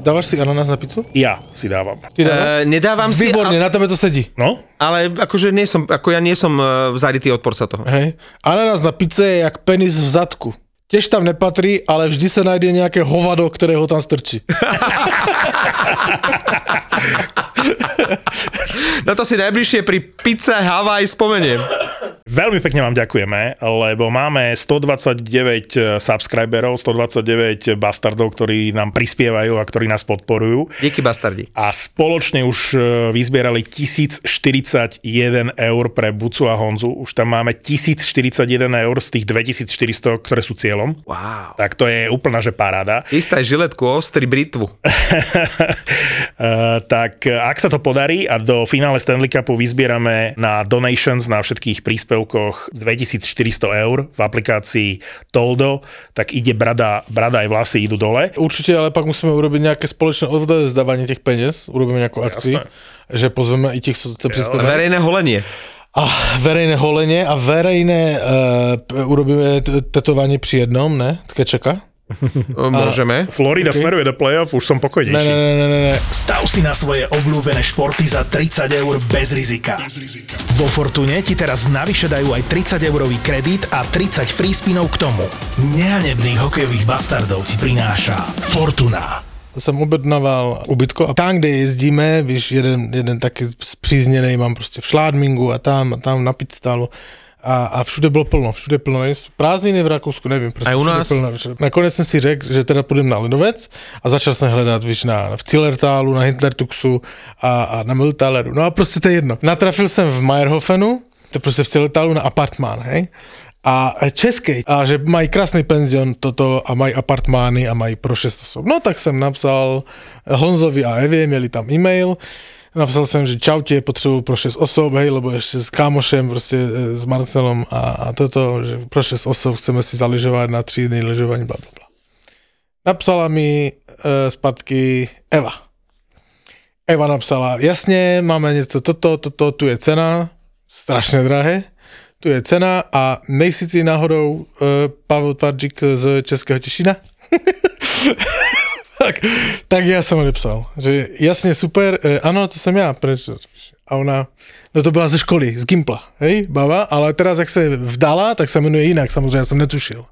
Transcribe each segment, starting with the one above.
Dávaš si ananás na pizzu? Ja si dávam. Ty dávaš? Uh, nedávam si, Výborne, a, na tebe to sedí. No? ale akože nie som, ako ja nie som uh, zarytý odporca toho. Hej. Ananás na pizze je jak penis v zadku. Tiež tam nepatrí, ale vždy sa nájde nejaké hovado, ktoré ho tam strčí. No to si najbližšie pri pizze Hawaii spomeniem. Veľmi pekne vám ďakujeme, lebo máme 129 subscriberov, 129 bastardov, ktorí nám prispievajú a ktorí nás podporujú. Díky bastardi. A spoločne už e, vyzbierali 1041 eur pre Bucu a Honzu. Už tam máme 1041 eur z tých 2400, ktoré sú cieľom. Wow. Tak to je úplná, že paráda. Istaj žiletku, ostri britvu. Uh, tak ak sa to podarí a do finále Stanley Cupu vyzbierame na donations na všetkých príspevkoch 2400 eur v aplikácii Toldo, tak ide brada, brada aj vlasy idú dole. Určite, ale pak musíme urobiť nejaké spoločné odvzdávanie tých peniaz, urobíme nejakú akciu, že pozveme i tých, co chce prispievať. Verejné holenie. A verejné holenie a verejné uh, urobíme tetovanie pri jednom, ne? Kečeka? Môžeme. Florida Okay. smeruje do play-off, už som Ne, pokojnejší. ne, ne, ne, ne, ne. Stav si na svoje obľúbené športy za 30 eur bez rizika. Vo Fortune ti teraz navyše dajú aj 30 eurový kredit a 30 free spinov k tomu. Nehanebných hokejových bastardov ti prináša Fortuna. jsem objednával ubytko a tam, kde jezdíme, víš, jeden, jeden taky zpřízněný mám prostě v Šládmingu a tam, a tam na Pitstálu a, a všude bylo plno, všude plno, prázdniny v Rakousku, nevím, prostě A u nás? Plno. Nakonec jsem si řekl, že teda půjdem na Ledovec a začal jsem hledat, víš, na, v Zillertálu, na Hitlertuxu a, a na Mülltaleru, no a prostě to je jedno. Natrafil jsem v Meyerhofenu, to je prostě v Zillertálu na apartmán, hej, a český, a že mají krásný penzion toto a mají apartmány a mají pro 6 osob. No tak jsem napsal Honzovi a Evě, měli tam e-mail, napsal jsem, že čaute, potřebuju pro 6 osob, hej, lebo ještě s kámošem, prostě e, s Marcelom a, a toto, že pro 6 osob chceme si zaližovat na 3 dny lyžování, bla, bla, bla. Napsala mi e, zpátky Eva. Eva napsala, jasně, máme něco toto, toto, tu je cena, strašně drahé, tu je cena a nejsi ty náhodou uh, Pavel Tvardžik z Českého Těšína? tak, tak já jsem odepsal, že jasně, super, eh, ano, to. Proč to píše? A ona, no to byla ze školy, z Gimpla, hej, baba, ale teraz, jak se vdala, tak se jmenuje jinak, samozřejmě, já jsem netušil.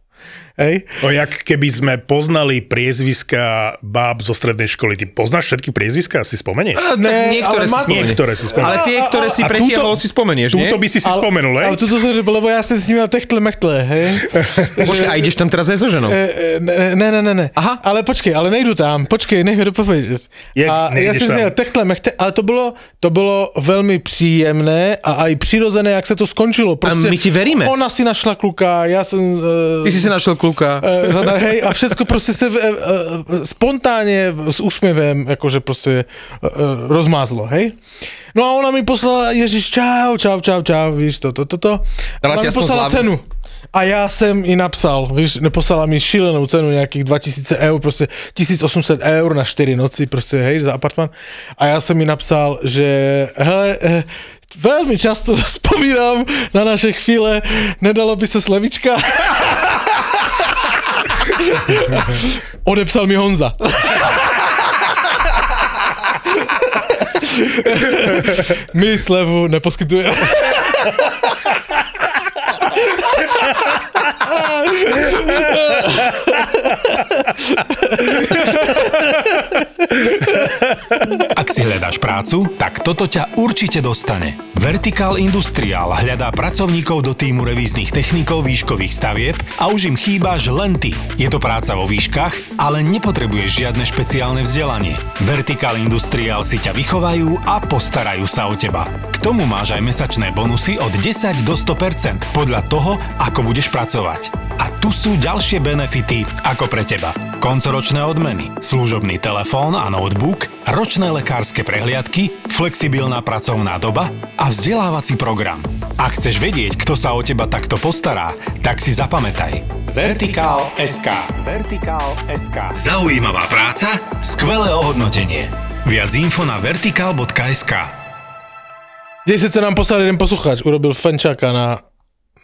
Hej? No jak keby sme poznali priezviska báb zo strednej školy. Ty poznáš všetky priezviska, si spomenieš? A, Ne, niektoré ale si spomenieš. Niektoré si spomenieš. Ale tie, ktoré si A- a pretiahol, túto- si spomenieš, nie? Túto by si si spomenul, hej? Ale jsem řekl, lebo já jsem s ním měl techtle mechtle, hej? Počkaj, a ideš tam teraz aj so ženou? E, e, Ne, ne, ne, ne. Aha. Ale počkej, ale nejdu tam, počkej, nech mi dopovědět. Jak a já nejdeš jsem tam? si techtle mechte, ale to bylo, to bylo velmi příjemné a aj přirozené, jak se to skončilo. Prostě my ti veríme. Ona si našla kluka, já jsem... Uh, Ty si si našiel kluka. Uh, hej, a všetko prostě se uh, uh, spontánně s úsměvem jakože prostě uh, uh, rozmázlo, hej. No a ona mi poslala, Ježíš, čau, čau, čau, čau, víš, to, to, to, Ona mi poslala slavu. cenu. A já jsem i napsal, víš, neposlala mi šílenou cenu nějakých 2000 eur, prostě 1800 eur na 4 noci, prostě hej, za apartman. A já jsem mi napsal, že hele, eh, velmi často vzpomínám na naše chvíle, nedalo by se slevička? Odepsal mi Honza. My slevu neposkytujeme. Ak si hľadáš prácu, tak toto ťa určite dostane. Vertical Industrial hľadá pracovníkov do týmu revíznych technikov výškových stavieb a už im chýbaš len ty. Je to práca vo výškach, ale nepotrebuješ žiadne špeciálne vzdelanie. Vertical Industrial si ťa vychovajú a postarajú sa o teba. K tomu máš aj mesačné bonusy od 10 do 100% podľa toho, ako budeš pracovať. A tu sú ďalšie benefity ako pre teba. koncoročné odmeny, služobný telefón a notebook, ročné lekárske prehliadky, flexibilná pracovná doba a vzdelávací program. Ak chceš vedieť, kto sa o teba takto postará, tak si zapamätaj. Vertikál SK. Vertikál SK. Zaujímavá práca, skvelé ohodnotenie. Viac info na vertikál.sk. 10 sa nám poslal jeden posluchač, urobil fančáka na,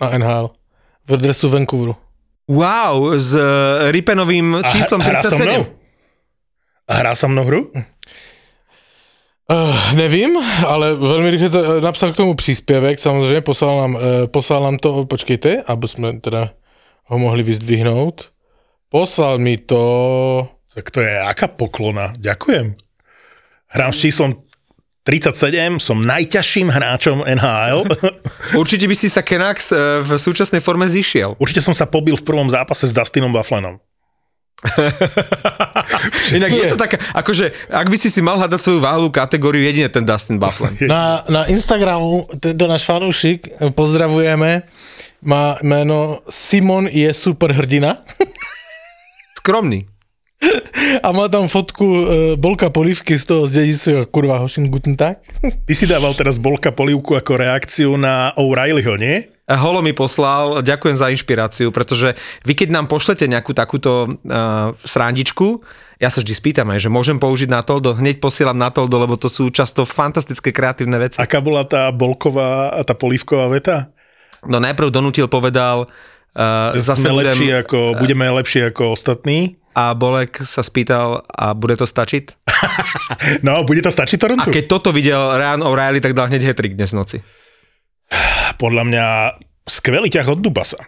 na NHL v dresu Vancouveru. Wow, s uh, Ripenovým číslom mnou? 37. A hrá sa mnou hru? Uh, nevím, ale velmi rychle to, eh, napsal k tomu příspěvek, samozřejmě poslal nám, uh, poslal nám to, počkejte, aby jsme teda ho mohli vyzdvihnout. Poslal mi to, Tak to je aká poklona. Ďakujem. Hrám s číslom 37, som najťažším hráčom NHL. Určite by si sa eh, v súčasnej forme zišiel. Určite som sa pobil v prvom zápase s Dustinom Bufflenom. Inak je to taká, akože, ak by si si mal hľadať svoju váhovú kategóriu, jedine ten Dustin Bufflin. na, na Instagramu tento náš fanúšik, pozdravujeme, má jméno Simon je super hrdina Skromný. A má tam fotku uh, Bolka Polivky z toho z dedictva kurva Hošin Guten Tag. Ty si dával teraz Bolka polivku ako reakciu na O'Reillyho, nie? Holo mi poslal, ďakujem za inšpiráciu, pretože vy keď nám pošlete nejakú takúto uh, srandičku, ja sa vždy spýtam aj, že môžem použiť na Toldo, hneď posielam na Toldo, lebo to sú často fantastické kreatívne veci. Aká bola tá Bolková a tá polivková veta? No najprv donútil povedal, uh, zase sme budem, lepší ako, budeme lepší ako ostatní? A Bolek sa spýtal, a bude to stačiť? No, bude to stačiť A Torontu? keď toto videl Ryan O'Reilly, tak dal hneď hetrik dnes noci. Podľa mňa skvelý ťah od Dubasa.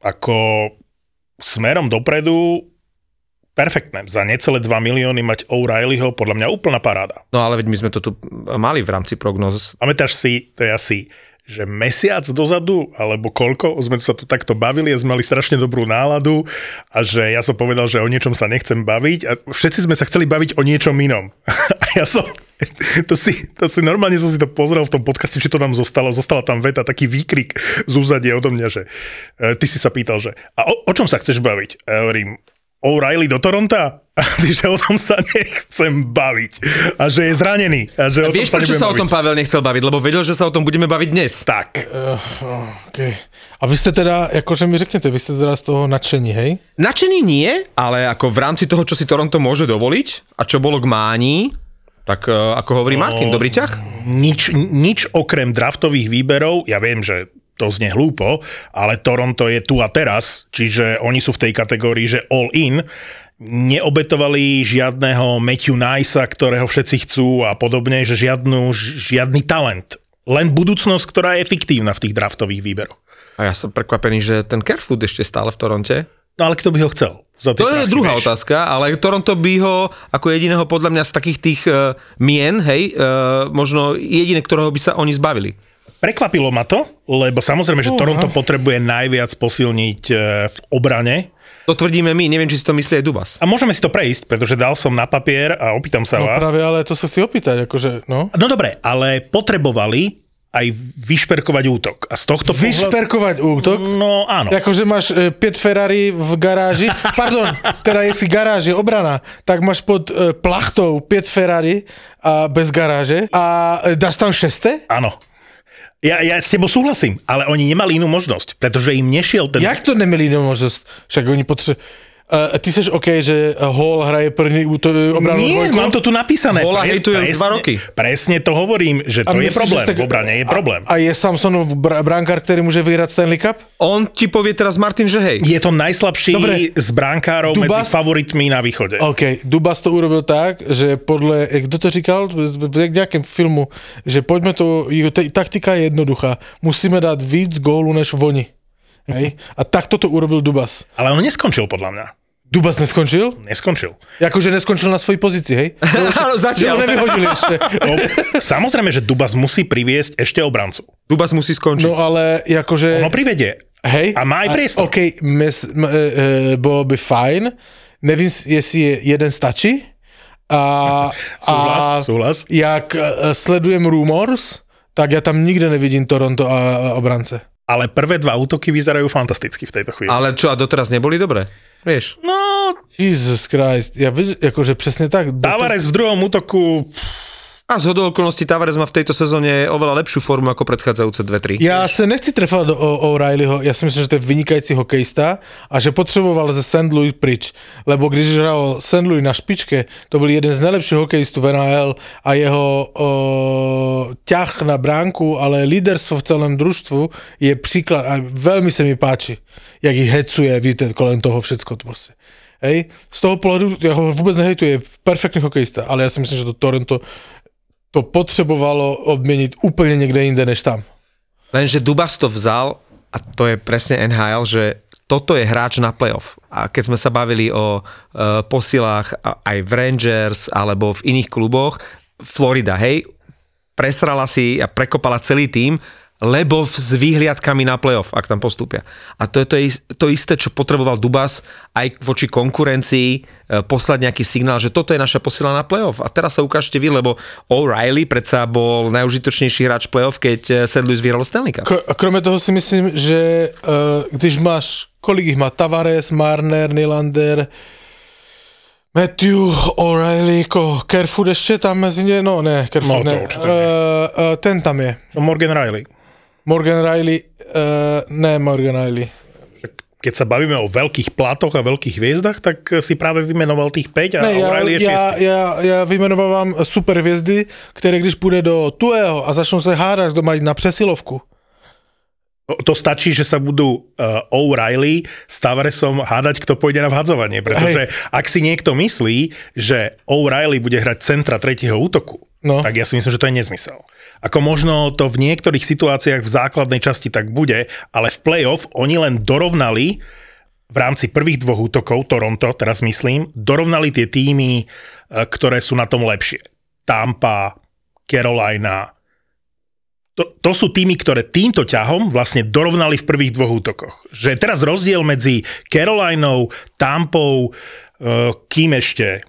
Ako smerom dopredu perfektné. Za necelé 2 milióny mať O'Reillyho, podľa mňa úplná paráda. No ale veď my sme to tu mali v rámci prognoz. Pamätáš si, to je asi že mesiac dozadu, alebo koľko, sme sa tu takto bavili a sme mali strašne dobrú náladu a že ja som povedal, že o niečom sa nechcem baviť a všetci sme sa chceli baviť o niečom inom. A ja som, to si, to si normálne som si to pozrel v tom podcaste, či to tam zostalo, zostala tam veta, taký výkrik z úzadia odo mňa, že e, ty si sa pýtal, že a o, o čom sa chceš baviť? A ja hovorím, O'Reilly do Toronta? A že o tom sa nechcem baviť. A že je zranený. A že o Vieš, tom sa prečo sa o tom baviť. Pavel nechcel baviť? Lebo vedel, že sa o tom budeme baviť dnes. Tak. Okay. A vy jste teda, jakože mi řekněte, vy jste teda z toho nadšení, hej? Načený nie, ale ako v rámci toho, čo si Toronto môže dovoliť a čo bolo k mání, tak eh, ako hovorí Martin, dobrý ťah? nič, nič okrem draftových výberov, ja viem, že to znie hlúpo, ale Toronto je tu a teraz, čiže oni sú v tej kategórii, že all in, neobetovali žiadneho Matthew Nicea, ktorého všetci chcú a podobne, že žiadnu, žiadny talent. Len budúcnosť, ktorá je fiktívna v tých draftových výberoch. A ja som prekvapený, že ten Kerfoot ešte stále v Toronte. No ale kto by ho chcel? Za To je prachy, druhá vieš? otázka, ale Toronto by ho ako jediného podľa mňa z takých tých uh, mien, hej, uh, možno jediné, ktorého by sa oni zbavili. Prekvapilo ma to, lebo samozrejme, že Toronto potrebuje najviac posilniť e, v obrane, To tvrdíme my, neviem, či si to myslí aj Dubas. A môžeme si to prejsť, pretože dal som na papier a opýtam sa No vás. právě, ale to se si opýtať, akože, no. No dobre, ale potrebovali aj vyšperkovať útok. A z tohto. Vyšperkovať útok, No áno. Jakože máš e, pět Ferrari v garáži, pardon, teda jestli garáž je obrana, tak máš pod e, plachtou pět Ferrari a bez garáže a e, dáš tam šesté? Áno. Ja, ja s tebou súhlasím, ale oni nemali inú možnosť, pretože im nešiel ten... Jak to neměli jinou možnost? Však oni potřebují... Uh, ty seš OK, že Hall hraje první úto, obranu Nie, dvojku? mám to tu napísané. Pre- hejtuje už dva roky. Presne to hovorím, že to je myslíš, problém. tak- V obrane je problém. A, a je Samsonov br- brankár, který může vyhrát Stanley Cup? On ti povie teraz, Martin, že hej. Je to najslabší Dobre. z bránkárov Dubas- medzi favoritmi na východe. OK, Dubas to urobil tak, že podle, jak kdo to říkal v v nějakém filmu, že pojďme to, jeho te- taktika je jednoduchá, musíme dát víc gólů než oni. Hej? A tak to urobil Dubas. Ale on neskončil podľa mňa. Dubas neskončil? Neskončil. Jakože neskončil na svojí pozici, hej? Áno, Že ho nevyhodili ešte. No, samozrejme, že Dubas musí priviesť ešte obrancu. Dubas musí skončiť. No ale jakože... Ono privedie. Hej. A má aj priestor. OK, mes, m, e, e, bylo by fajn. Nevím, jestli je jeden stačí. A, Súhlas, a súhlas. jak e, sledujem Rumors, tak ja tam nikde nevidím Toronto a, a obrance. Ale prvé dva útoky vyzerajú fantasticky v tejto chvíli. Ale čo, a doteraz neboli dobré? Vieš? No, Jesus Christ, ja vidím, akože presne tak. Tavares v druhom útoku, A z okolností Tavares má v tejto sezóne oveľa lepšiu formu ako predchádzajúce 2-3. Já se nechci trefat do O- O'Reillyho, já si myslím, že to je vynikající hokejista a že potřeboval ze St. Louis pryč, lebo když hrál St. Louis na špičke, to byl jeden z nejlepších hokejistů v NHL a jeho o, ťah na bránku, ale líderstvo v celém družstvu je příklad a velmi se mi páči, jak jich hecuje, víte, kolem toho všecko to prostě. Hej, z toho pohledu, já ho vůbec nehejtuji, je perfektný hokejista, ale já si myslím, že to Toronto to potřebovalo odměnit úplně někde jinde než tam. Lenže Dubas to vzal, a to je presne NHL, že toto je hráč na playoff. A keď sme sa bavili o uh, posilách aj v Rangers alebo v iných kluboch, Florida, hej, presrala si a prekopala celý tým, lebo s výhliadkami na playoff, ak tam postúpia. A to je to, is- to isté, čo potreboval Dubas aj voči konkurencii e, poslať nejaký signál, že toto je naša posila na playoff. A teraz sa ukážte vy, lebo O'Reilly predsa bol najužitočnejší hráč playoff, keď e, St. Louis vyhralo Stanley Cup. K- kromě toho si myslím, že uh, když máš, kolik jich má, Tavares, Marner, Nylander, Matthew, O'Reilly, ko, Kerfoot ještě tam mezi ně, no ne, Kerfoot No, ne, uh, uh, ten tam je, Morgan Riley. Morgan Riley, uh, ne Morgan Riley, Keď sa bavíme o veľkých plátoch a veľkých hviezdach, tak si práve vymenoval tých 5 a ne, já, O'Reilly je já, šiestý. já, já vyjmenovávám super hvězdy, které když půjde do tuého a začnou se hádat, kdo mají na přesilovku, To stačí, že sa budú uh, O'Reilly s Tavaresom hádať, kto pôjde na vhadzovanie. Pretože ak si niekto myslí, že O'Reilly bude hrať centra tretieho útoku, No. tak ja si myslím, že to je nezmysel. Ako možno to v niektorých situáciách v základnej časti tak bude, ale v playoff oni len dorovnali v rámci prvých dvoch útokov, Toronto teraz myslím, dorovnali tie týmy, eh, ktoré sú na tom lepšie. Tampa, Carolina, to, to sú týmy, ktoré týmto ťahom vlastne dorovnali v prvých dvoch útokoch. Že teraz rozdiel medzi Carolinou, Tampou, uh, kým ešte,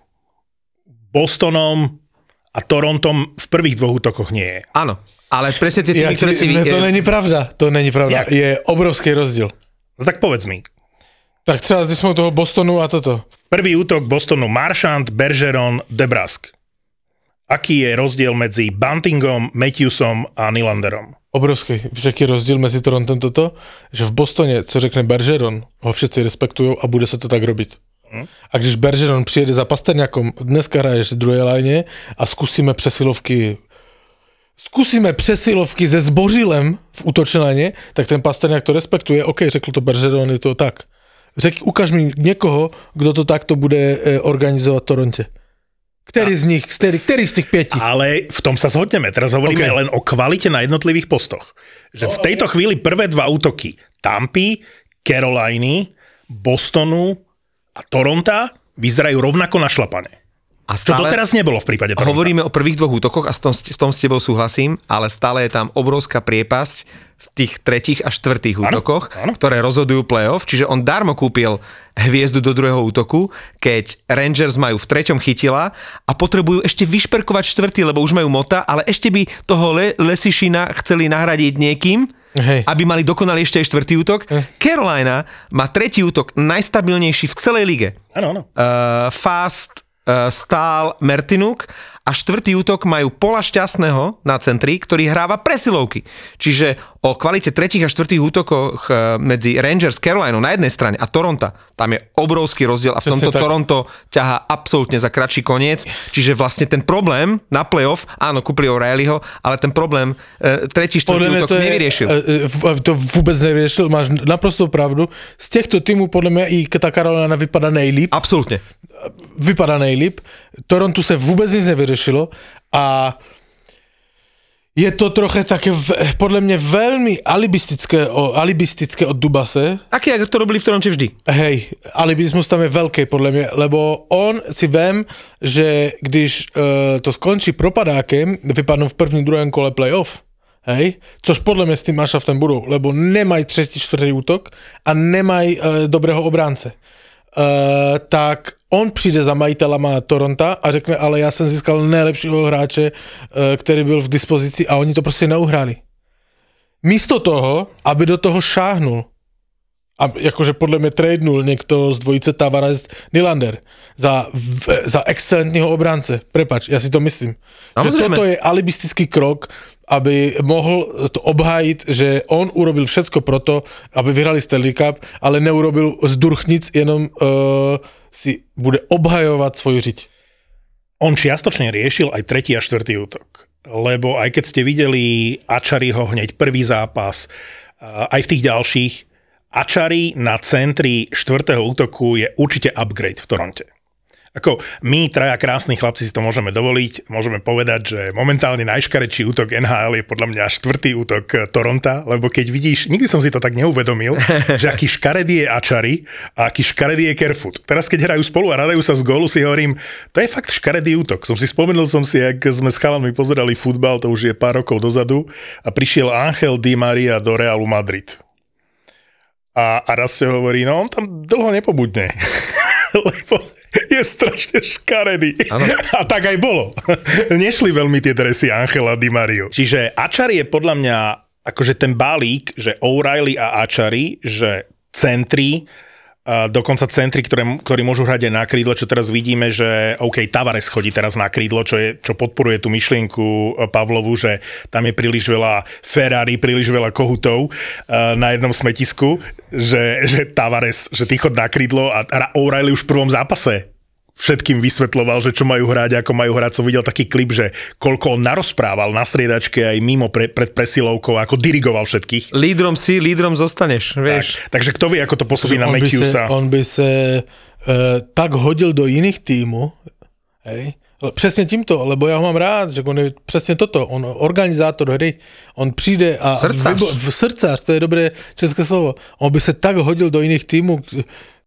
Bostonom a Torontom v prvých dvoch útokoch nie je. Áno, ale presne tie týmy, Já ktoré si... ne, to není pravda, to není pravda, Jak? je obrovský rozdíl. No tak povedz mi. Tak třeba jsme u toho Bostonu a toto. Prvý útok Bostonu Marchand, Bergeron, Debrask. Aký je rozdiel medzi Buntingom, Matthewsom a Nylanderom? Obrovský. Víš, jaký je rozdíl mezi Torontem toto? Že v Bostoně, co řekne Bergeron, ho všetci respektují a bude se to tak robit. A když Bergeron přijede za Pasterňakom, dneska hraješ v druhé lajně a zkusíme přesilovky zkusíme přesilovky se zbořilem v útočné tak ten Pasterňák to respektuje. OK, řekl to Bergeron, je to tak. Řek, ukaž mi někoho, kdo to takto bude eh, organizovat v Torontě. Který z nich, který, který z těch pěti? Ale v tom sa zhodneme. Teraz hovoríme OK. len o kvalite na jednotlivých postoch. Že v tejto chvíli prvé dva útoky Tampy, Caroliny, Bostonu a Toronta vyzerajú rovnako našlapané. A Čo doteraz nebolo v prípade Toronta. Hovoríme o prvých dvoch útokoch a s tom, v tom s tebou súhlasím, ale stále je tam obrovská priepasť v tých tretích a štvrtých Áno, útokoch, áno. ktoré rozhodujú playoff, čiže on darmo kúpil hviezdu do druhého útoku, keď Rangers majú v treťom chytila a potrebujú ešte vyšperkovať štvrtý, lebo už majú mota, ale ešte by toho Le- Lesišina chceli nahradiť niekým, Hej. aby mali dokonali ešte aj štvrtý útok. Carolina má tretí útok najstabilnejší v celej lige Áno, áno. uh, Fast, uh, Stál, Mertinuk a štvrtý útok majú Pola Šťastného na centri, ktorý hráva presilovky. Čiže o kvalite tretích a štvrtých útokoch uh, medzi Rangers, Carolina na jednej strane a Toronto, tam je obrovský rozdiel a v tomto tak. Toronto ťaha absolútne za kratší koniec. Čiže vlastne ten problém na playoff, áno, kúpili O'Reillyho, ale ten problém uh, tretí, štvrtý útok nevyriešil. e, e, v- To vůbec nevyřešil, máš naprosto pravdu. Z těchto týmů podle mě i ta Carolina vypadá nejlíp. Absolútne. Vypadá nejlíp. Torontu se vůbec nic nevyřešilo a je to trochu také, v- podle mě velmi alibistické, o, alibistické od Dubase, Také, ako to robili v Toronte vždy. Hej, alibismus tam je velký podle mě, lebo on si vem, že když uh, to skončí propadákem, vypadnou v prvním, druhém kole playoff, hej, což podle mě s tím Mašaftem budou, lebo nemají třetí, čtvrtý útok a nemají uh, dobrého obránce. Uh, tak on přijde za majitelama Toronta a řekne, ale já jsem získal nejlepšího hráče, uh, který byl v dispozici a oni to prostě neuhráli. Místo toho, aby do toho šáhnul a akože podľa mňa tradenul niekto z dvojice Tavares Nylander za, v, za excelentného obránce. Prepač, ja si to myslím. Že toto je alibistický krok, aby mohol to obhájiť, že on urobil všetko proto, aby vyhrali Stanley Cup, ale neurobil z Durchnic, jenom uh, si bude obhajovať svoju žiť. On čiastočne riešil aj tretí a štvrtý útok. Lebo aj keď ste videli Ačariho hneď prvý zápas, a aj v tých ďalších, Ačari na centri štvrtého útoku je určite upgrade v Toronte. Ako my, traja krásni chlapci, si to môžeme dovoliť. Môžeme povedať, že momentálne najškarečší útok NHL je podľa mňa štvrtý útok eh, Toronta, lebo keď vidíš, nikdy som si to tak neuvedomil, že aký škaredý je Ačari a aký škaredý je Kerfoot. Teraz, keď hrajú spolu a radajú sa z gólu, si hovorím, to je fakt škaredý útok. Som si spomenul som si, ak sme s chalami pozerali futbal, to už je pár rokov dozadu, a prišiel Angel Di Maria do Realu Madrid. A, a raz ste hovorí, no on tam dlho nepobudne. Lebo je strašne škaredý. Áno. A tak aj bolo. Nešli veľmi tie dresy Angela Di Mario. Čiže Ačari je podľa mňa akože ten balík, že O'Reilly a Ačari, že centri, dokonca centri, ktoré, ktorí môžu hrať aj na krídle, čo teraz vidíme, že OK, Tavares chodí teraz na krídlo, čo, je, čo podporuje tú myšlienku e, Pavlovu, že tam je príliš veľa Ferrari, príliš veľa kohutov uh, na jednom smetisku, že, že Tavares, že ty chod na krídlo a O'Reilly už v prvom zápase všetkým vysvetloval, že čo majú hrať, ako majú hrať. Som videl taký klip, že koľko on narozprával na striedačke aj mimo pre, pred presilovkou, ako dirigoval všetkých. Lídrom si, lídrom zostaneš, vieš. Tak, takže kto vie, ako to pôsobí na Matthewsa. on by se uh, tak hodil do jiných týmů, hej, přesně tímto, lebo já ho mám rád, že on je přesně toto, on organizátor hry, on přijde a Srdcař. v srdcař, to je dobré české slovo, on by se tak hodil do jiných týmů,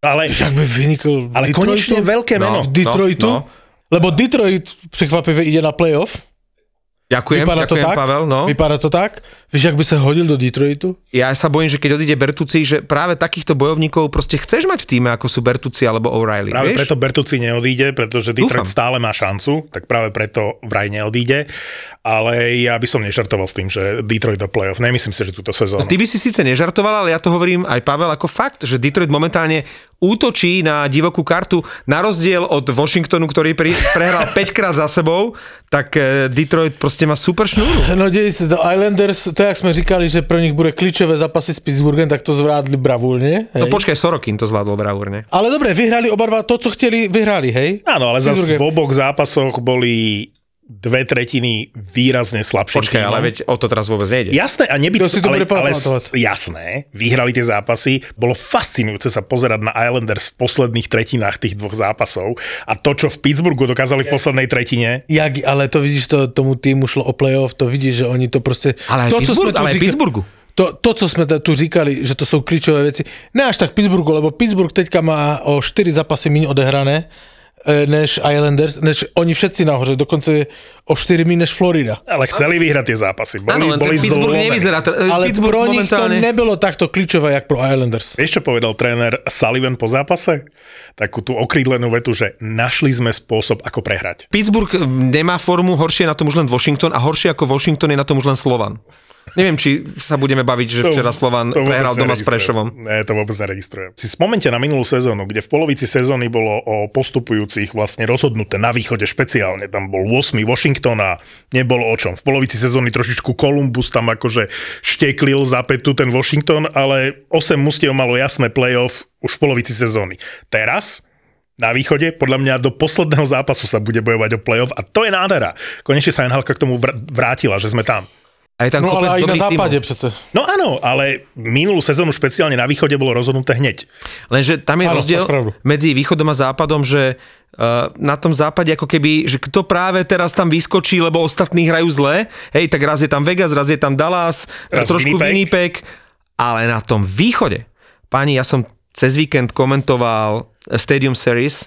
Ale, však by vynikl v ale Detroitu, konečne veľké meno. v Detroitu, no, no. lebo Detroit překvapivě ide na playoff, Ďakujem, vypadá to ďakujem tak, Pavel. No. vypadá to tak, víš, jak by se hodil do Detroitu? Ja sa bojím, že keď odíde Bertuci, že práve takýchto bojovníkov proste chceš mať v týme, ako sú Bertuci alebo O'Reilly. Práve vieš? preto Bertucci neodíde, pretože Detroit Dúfam. stále má šancu, tak práve preto vraj neodíde. Ale ja by som nežartoval s tým, že Detroit do playoff. Nemyslím si, že túto sezónu. Ty by si síce nežartoval, ale ja to hovorím aj Pavel ako fakt, že Detroit momentálne útočí na divokú kartu, na rozdiel od Washingtonu, ktorý pri, prehral 5 krát za sebou, tak eh, Detroit proste má super šnúru. No dej do Islanders, to jak jsme říkali, že pro nich bude klíčové zápasy s Pittsburghem, tak to zvládli bravúrne. No hej. počkaj, Sorokin to zvládol bravúrne. Ale dobre, vyhrali oba dva to, co chtěli, vyhrali, hej? Áno, ale zase v oboch zápasoch boli dve tretiny výrazne slabším Počkaj, tímom. ale veď o to teraz vôbec nejde. Jasné, a nebyť, si to ale, ale jasné, vyhrali tie zápasy. Bolo fascinujúce sa pozerať na Islanders v posledných tretinách tých dvoch zápasov a to, čo v Pittsburghu dokázali v poslednej tretine, Jak, ale to vidíš, to, tomu týmu šlo o playoff, to vidíš, že oni to prostě... Ale aj to, co Pittsburgh- jsme tu ale aj říkali- Pittsburghu. To, to, co jsme tu říkali, že to jsou klíčové věci, ne až tak Pittsburghu, lebo Pittsburgh teďka má o 4 zápasy méně odehrané, eh, než Islanders, než oni všetci nahoře, dokonce o 4 méně než Florida. ale chceli vyhrať tie zápasy. Boli, len boli Pittsburgh zlomení. nevyzerá. t- Ale Pittsburgh pro nich to momentálne... nebylo takto klíčové, jak pro Islanders. Vieš, čo povedal tréner Sullivan po zápase? Takú tú okrídlenú vetu, že našli sme spôsob, ako prehrať. Pittsburgh nemá formu, horšie na tom už len Washington a horšie ako Washington je na tom už len Slovan. Neviem, či sa budeme baviť, že včera Slovan to vôbec prehral doma s. Prešovom. Ne, to vôbec neregistrujem. Si spomente na minulú sezónu, kde v polovici sezóny bolo o postupujúcich vlastne rozhodnuté na východe špeciálne. Tam bol 8. Washington a nebolo o čom. V polovici sezóny trošičku Columbus tam akože šteklil za petu ten Washington, ale 8 mustiev malo jasné playoff už v polovici sezóny. Teraz na východe, podľa mňa do posledného zápasu sa bude bojovať o playoff a to je nádhera. Konečne sa NHL k tomu vr- vrátila, že sme tam. A je tam No kopec ale aj na západe tímov. přece. No áno, ale minulú sezónu špeciálne na východe bolo rozhodnuté hneď. Lenže tam je Áno, rozdiel medzi východom a západom, že uh, na tom západe ako keby, že kto práve teraz tam vyskočí, lebo ostatní hrajú zle, hej, tak raz je tam Vegas, raz je tam Dallas, Raz trošku Winnipeg. Winnipeg, ale na tom východe, páni, ja som cez víkend komentoval Stadium Series,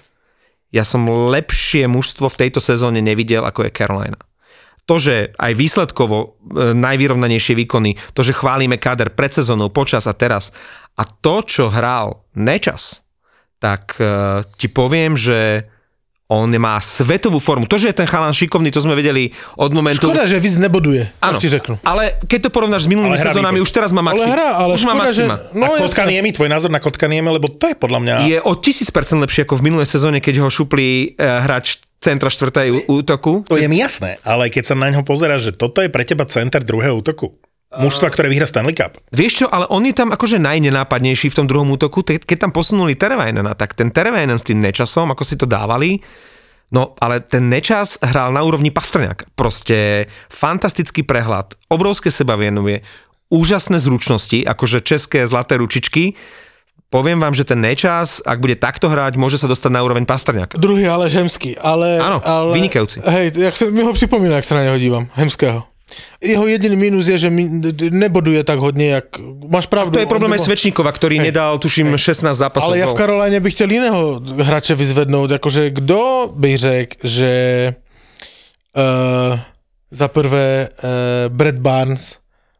ja som lepšie mužstvo v tejto sezóne nevidel, ako je Carolina. To, že aj výsledkovo e, najvyrovnanejšie výkony, to, že chválime káder pred sezónou, počas a teraz a to, čo hral Nečas, tak e, ti poviem, že On má svetovú formu. To, že je ten chalan šikovný, to sme vedeli od momentu... Škoda, že víc neboduje, tak ti řeknu. ale keď to porovnáš s minulými Ale sezónami, už teraz má Ale maxima. hra, ale už má škoda, že... maxima. No, a Kotka jasné. Niemi, tvoj názor na Kotka Niemi, lebo to je podľa mňa... Je o 1000% lepšie ako v minulej sezóne, keď ho šupli uh, hráč centra štvrtej útoku. To je mi jasné, ale keď sa na ňo pozeráš, že toto je pre teba center druhého útoku. Mužstva, ktoré vyhrá Stanley Cup. Vieš čo, ale on je tam akože najnenápadnejší v tom druhom útoku. Keď tam posunuli Terevajnena, tak ten Terevajnen s tým Nečasom, ako si to dávali, no ale ten Nečas hral na úrovni Pastrňák. Proste fantastický prehľad, obrovské sebavedomie, úžasné zručnosti, akože české zlaté ručičky. Poviem vám, že ten Nečas, ak bude takto hrať, môže sa dostať na úroveň Pastrňáka. Druhý ale Hemský, ale... Áno, ale, vynikajúci. Hej, jak sa, mi ho pripomína, jak sa na neho dívam, Hemského. Jeho jediný mínus je, že neboduje tak hodne, jak... Máš pravdu. To je problém aj nebo- Svečníkova, ktorý nedal, tuším, 16 zápasov. Ale ja v gól. Karoláne bych chtěl jiného hráče vyzvednout, jakože kdo by řekl, že uh, za prvé uh, Brad Barnes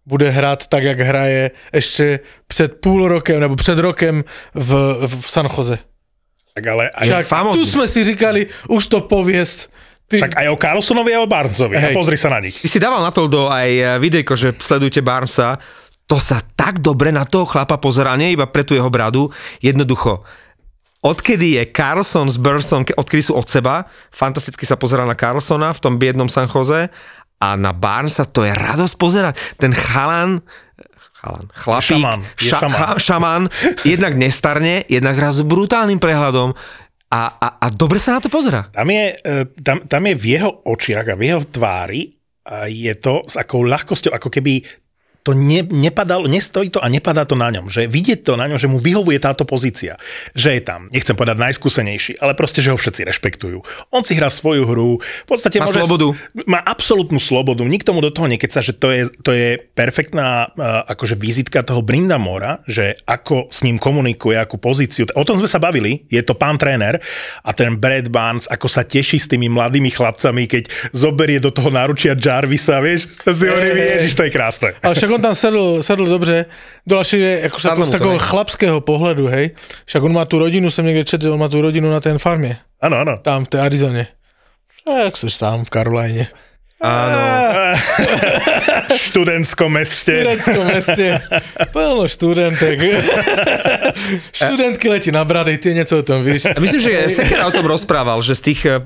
bude hrát tak, jak hraje ještě před půl rokem nebo před rokem v, v San Jose. Tak ale aj, Však tu jsme si říkali, už to pověst. Ty, však aj o Carlsonovi a o Barnesovi. A Hej. pozri sa na nich. Ty si dával na to do aj eh, videjko, že sledujte Barnesa. To sa tak dobre na toho chlapa pozerá, nie iba pre tú jeho bradu. Jednoducho, odkedy je Carlson s Burson, ke- odkedy sú od seba, fantasticky sa pozerá na Carlsona v tom biednom San Jose a na Barnesa to je radosť pozerať. Ten chalan, chalan, chlapík, Šamán, je ša, šamán. cha, šamán, jednak nestarne, jednak raz s brutálnym prehľadom a, a, a dobre sa na to pozerá. Tam je, e, tam, tam je v jeho očiach a v jeho tvári je to s akou ľahkosťou, ako keby to ne, nepadalo, nestojí to a nepadá to na ňom. Že vidieť to na ňom, že mu vyhovuje táto pozícia. Že je tam, nechcem povedať najskúsenejší, ale proste, že ho všetci rešpektujú. On si hrá svoju hru, v podstate Má môže, slobodu. Má absolútnu slobodu. Nikto mu do toho nekeca, že to je, to je perfektná uh, akože vizitka toho Brindamora, že ako s ním komunikuje, akú pozíciu. O tom sme sa bavili, je to pán tréner a ten Brad Barnes, ako sa teší s tými mladými chlapcami, keď zoberie do toho náručia Jarvisa, vieš, si hovorí, ježiš, to je krásne. ale však on tam sedl, sedl dobře, Dolaši je jako mu z takového chlapského pohledu, hej. Však on má tu rodinu, jsem někde četl, on má tu rodinu na té farmě, Áno, áno. tam v té Arizoně. Tak jsi sám v Karolajně. Áno. V študentskom meste. Tureckom meste. Plno študentek. Študentky letí na brady, ty něco o tom víš. A myslím, že Sekera o tom rozprával, že z tých eh,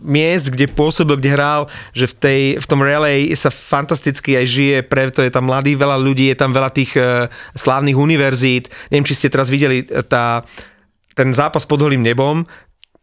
miest, kde pôsobil, kde hral, že v, tej, v tom relay sa fantasticky aj žije, preto je tam mladý veľa ľudí, je tam veľa tých eh, slávnych univerzít. Neviem, či ste teraz videli eh, tá, ten zápas pod holým nebom,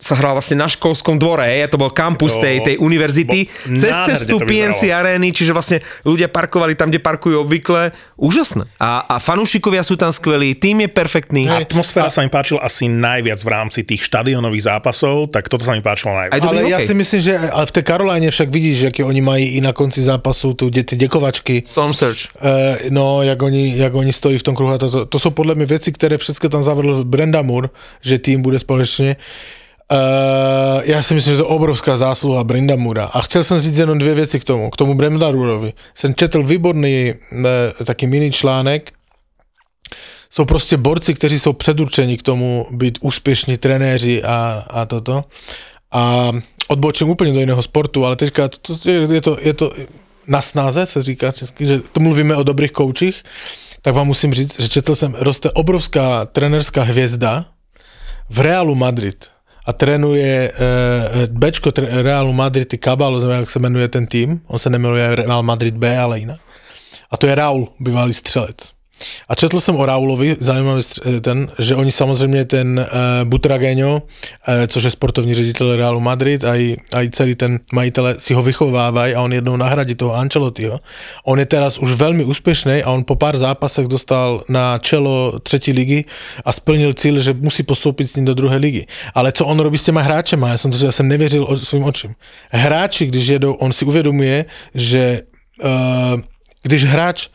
sa hral vlastne na školskom dvore, hej, a to bol kampus To tej, tej univerzity, bo- cez cestu PNC arény, čiže vlastne ľudia parkovali tam, kde parkujú obvykle. Úžasné. A, a fanúšikovia sú tam skvelí, tým je perfektný. Atmosféra sa mi páčila asi najviac v rámci tých štadionových zápasov, tak toto sa mi páčilo najviac. Aj Ale já hokej. si myslím, že ale v té Karolajně však vidíš, jaké oni mají i na konci zápasu tu, dě- ty děkovačky. Storm Search. Eh, no, jak oni, jak oni stojí v tom kruhu. A to, to, to jsou podle mě věci, které všechno tam zavedl Brenda Moore, že tým bude společně. Uh, já si myslím, že to je obrovská zásluha Brenda Moora. A chtěl jsem říct jenom dvě věci k tomu, k tomu Brenda Mooreovi. Jsem četl výborný uh, taky mini článek, jsou prostě borci, kteří jsou předurčeni k tomu být úspěšní trenéři a, a toto. A odbočím úplně do jiného sportu, ale teďka to, to, je, to, je to na snáze, se říká česky, že to mluvíme o dobrých koučích, tak vám musím říct, že četl jsem, roste obrovská trenerská hvězda v Realu Madrid a trénuje uh, Bčko tre- Realu Madrid, ty Cabal, nevím, jak se jmenuje ten tým, on se nemenuje Real Madrid B, ale jinak. A to je Raul, bývalý střelec. A četl jsem o Raulovi, zajímavý stř- ten, že oni samozřejmě ten uh, Butrageňo, uh, což je sportovní ředitel Realu Madrid, a i, celý ten majitele si ho vychovávají a on jednou nahradí toho Ancelottiho. On je teraz už velmi úspěšný a on po pár zápasech dostal na čelo třetí ligy a splnil cíl, že musí postoupit s ním do druhé ligy. Ale co on robí s těma hráčema? Já jsem to já nevěřil o, svým očím. Hráči, když jedou, on si uvědomuje, že uh, když hráč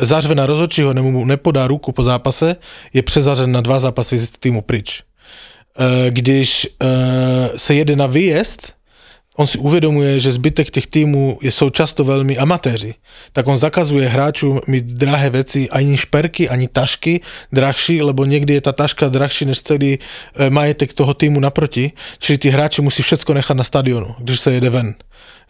zařve na rozhodčího nebo mu nepodá ruku po zápase, je přezařen na dva zápasy z týmu pryč. Uh, když uh, se jede na výjezd, on si uvědomuje, že zbytek těch týmů jsou často velmi amatéři, tak on zakazuje hráčům mít drahé věci, ani šperky, ani tašky drahší, lebo někdy je ta taška drahší než celý e, majetek toho týmu naproti, čili ty hráči musí všecko nechat na stadionu, když se jede ven.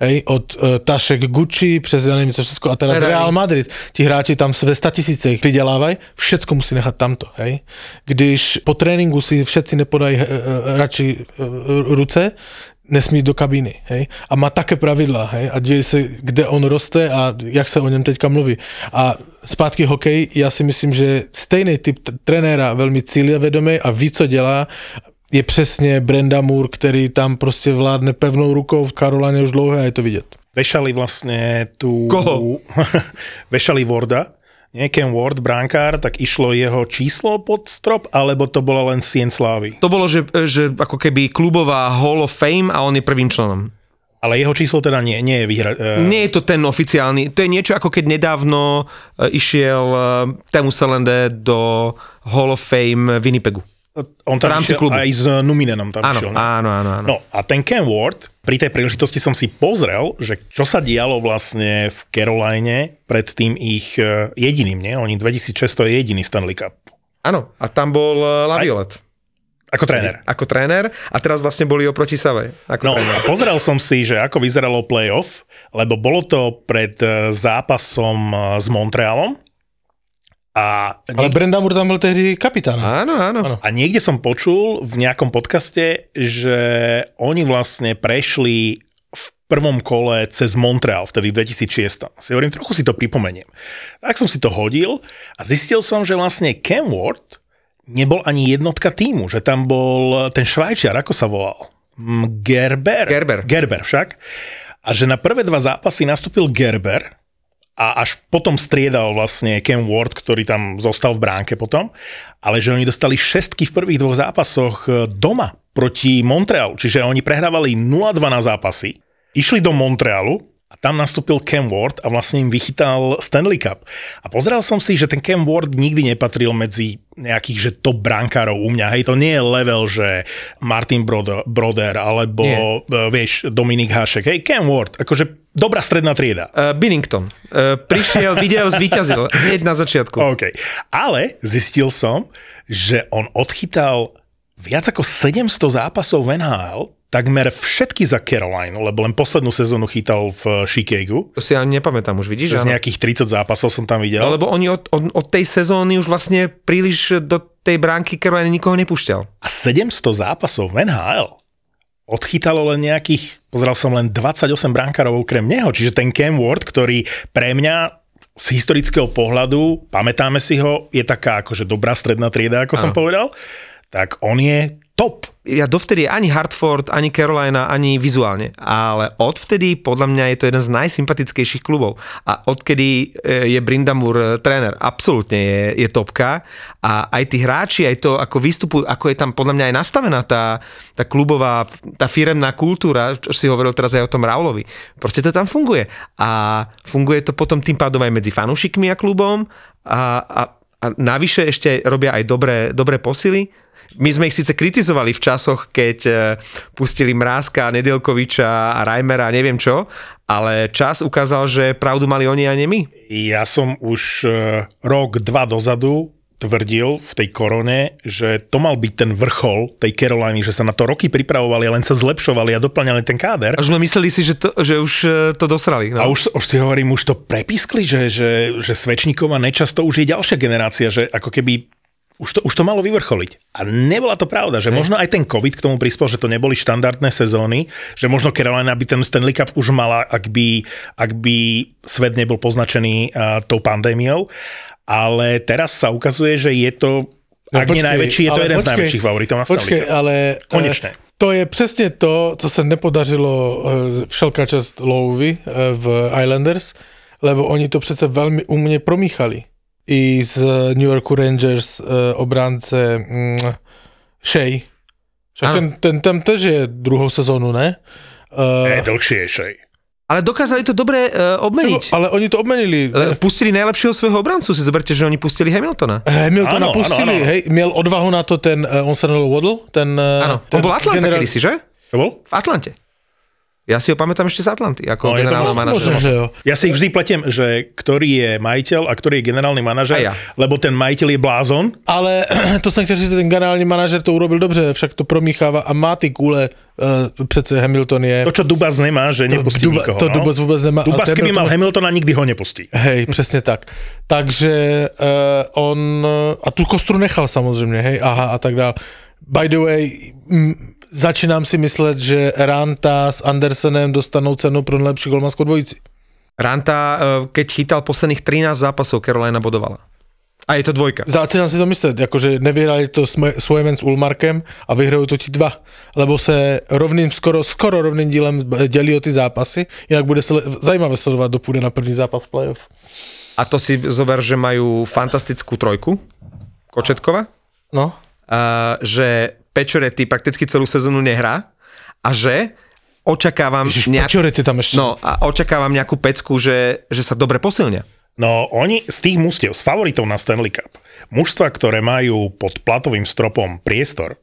Hej, od e, tašek Gucci přes já nevím co všechno a teraz Ferrari. Real Madrid, ti hráči tam ve 100 tisíce jich vydělávají, všecko musí nechat tamto, hej. Když po tréninku si všetci nepodají e, e, radši e, ruce, nesmí do kabíny, hej, a má také pravidla, hej, a děje se, kde on roste a jak se o něm teďka mluví. A zpátky hokej, já si myslím, že stejný typ trenéra, velmi cílevědomý a ví, co dělá, je přesně Brenda Moore, který tam prostě vládne pevnou rukou v Karolaně už dlouho a je to vidět. Vešali vlastne tú... Koho? Vešali Warda, nie Ken Ward, brankár, tak išlo jeho číslo pod strop, alebo to bola len Sien Slávy. To bolo, že, že ako keby klubová Hall of Fame a on je prvým členom. Ale jeho číslo teda nie, nie je vyhra... Uh, Nie je to ten oficiálny, to je niečo ako keď nedávno e, išiel e, Teemu Selende do Hall of Fame Winnipegu. On tam v rámci klubu. aj s Numinenom tam Áno, išiel. ne? áno, áno, áno. No a ten Ken Ward, pri tej príležitosti som si pozrel, že čo sa dialo vlastne v Caroline pred tým ich eh, jediným, nie? Oni 2006 to je jediný Stanley Cup. Áno, a tam bol e, Laviolet. Ako tréner. Ako tréner a teraz vlastne boli oproti Savej. Ako No tréner. a pozrel som si, že ako vyzeralo playoff, lebo bolo to pred eh, zápasom s Montrealom a Ale niek- Brenda Moore tam byl tehdy kapitán. Áno, áno. Áno. A niekde som počul v nejakom podcaste, že oni vlastne prešli v prvom kole cez Montreal, vtedy v 2006. Si hovorím, trochu si to pripomeniem. Tak som si to hodil a zistil som, že vlastne Ken Ward nebol ani jednotka týmu, že tam bol ten Švajčiar, ako sa volal? Mm, Gerber. Gerber. Gerber však. A že na prvé dva zápasy nastúpil Gerber, a až potom striedal vlastne Ken Ward, ktorý tam zostal v bránke potom, ale že oni dostali šestky v prvých dvoch zápasoch e, doma proti Montrealu, čiže oni prehrávali 0-2 na zápasy, išli do Montrealu a tam nastúpil Ken Ward a vlastne im vychytal Stanley Cup. A pozrel som si, že ten Ken Ward nikdy nepatril medzi nejakých že top brankárov u mňa. Hej, to nie je level, že Martin Broder, Broder alebo Nie. uh, vieš, Dominik Hašek. Hej, Ken Ward, akože dobrá stredná trieda. Uh, Binnington. Uh, prišiel, video, zvíťazil hneď na začiatku. OK. Ale zistil som, že on odchytal viac ako 700 zápasov v NHL, takmer všetky za Carolina, lebo len poslednú sezónu chytal v Chicagu. To si ani nepamätám už, vidíš? Z áno. nejakých 30 zápasov som tam videl. Lebo oni od, od, od tej sezóny už vlastne príliš do tej bránky Carolina nikoho nepúšťal. A 700 zápasov v NHL odchytalo len nejakých, pozeral som len 28 brankárov okrem neho, čiže ten Cam Ward, ktorý pre mňa z historického pohľadu, pamätáme si ho, je taká akože dobrá stredná trieda, ako som povedal, tak on je top. Ja dovtedy ani Hartford, ani Carolina, ani vizuálne, ale odvtedy podľa mňa je to jeden z najsympatickejších klubov. A odkedy e, je Brindamur e, tréner, absolútne je, je topka a aj tí hráči, aj to, ako vystupujú, ako je tam podľa mňa aj nastavená tá, tá klubová, tá firemná kultúra, čo si hovoril teraz aj o tom Raulovi. Proste to tam funguje. A funguje to potom tým pádom aj medzi fanúšikmi a klubom a, a, a navyše ešte robia aj dobré, dobré posily. My sme ich síce kritizovali v časoch, keď e, pustili Mrázka, Nedelkoviča a Reimera a neviem čo, ale čas ukázal, že pravdu mali oni a nie my. Ja som už eh, rok, dva dozadu tvrdil v tej korone, že to mal byť ten vrchol tej Caroliny, že sa na to roky pripravovali a len sa zlepšovali a doplňali ten káder. Až sme mysleli si, že, to, že už e, to dosrali. No. A už, už si hovorím, už to prepiskli, že, že, že Svečníkov a Nečas to už je ďalšia generácia, že ako keby už to, už to malo vyvrcholiť. A nebola to pravda, že možno aj ten COVID k tomu prispel, že to neboli štandardné sezóny, že možno Carolina by ten Stanley Cup už mala, ak by, ak by svet nebol poznačený uh, tou pandémiou. Ale teraz sa ukazuje, že je to, No ak nie počkej, najväčší, je to jeden z počkej, najväčších favoritov na Stanley Počkej, ale Konečne. eh, to je přesně to, co se nepodařilo eh, všelká čast Louvy eh, v Islanders, lebo oni to přece velmi umně promíchali. I z New Yorku Rangers eh, obránce mm, Shea. Však ten, ten tam tež je druhou sezónu, ne? Je Uh, dlhšie ešte. Ale dokázali to dobre uh, obmeniť. ale oni to obmenili. Le, pustili najlepšieho svojho obrancu, si zoberte, že oni pustili Hamiltona. Hamiltona Áno, pustili, áno, áno. hej, měl odvahu na to ten, uh, on jmenoval Waddle, ten... eh, Áno, ten on bol Atlanta generál- kedysi, že? Čo bol? V Atlante. Ja si ho pamätám ešte z Atlanty, ako No, generálneho možno- Možno, manažera. že jo. Ja si ich vždy pletiem, že ktorý je majiteľ a ktorý je generálny manažer, ja. lebo ten majiteľ je blázon. Ale to jsem chtěl říct, že ten generální manažer to urobil dobře, však to promíchává a má ty kůle, uh, přece Hamilton je... To, čo Dubas nemá, že nepustí Duba- nikoho. to no? Dubas vůbec nemá, Dubas, keby byl mal to- Hamiltona, nikdy ho nepustí. Hej, přesně tak. Takže uh, on, a tu kostru nechal samozřejmě, hej, aha a tak dál. By the way, m, začínám si myslet, že Ranta s Andersenem dostanou cenu pro nejlepší golmanskou dvojici. Ranta, eh, keď chytal posledných 13 zápasov, Carolina bodovala. A je to dvojka. Začínám si to myslet, jakože nevyhrali to Swayman s Ulmarkem a vyhrajou to ti dva, lebo se rovným, skoro, skoro rovným dílem dělí o ty zápasy, jinak bude sle- zajímavé sledovat, kdo půjde na první zápas playoff. A to si zober, že majú fantastickú trojku, Kočetkova, No, a že Pečoretti prakticky celú sezónu nehrá a že očakávam Ježiš, nejak... Pečorety tam ešte. No a očakávam nejakú pecku, že, že sa dobre posilnia. No, oni z tých mústiev, z favoritov na Stanley Cup, mužstva, ktoré majú pod platovým stropom priestor,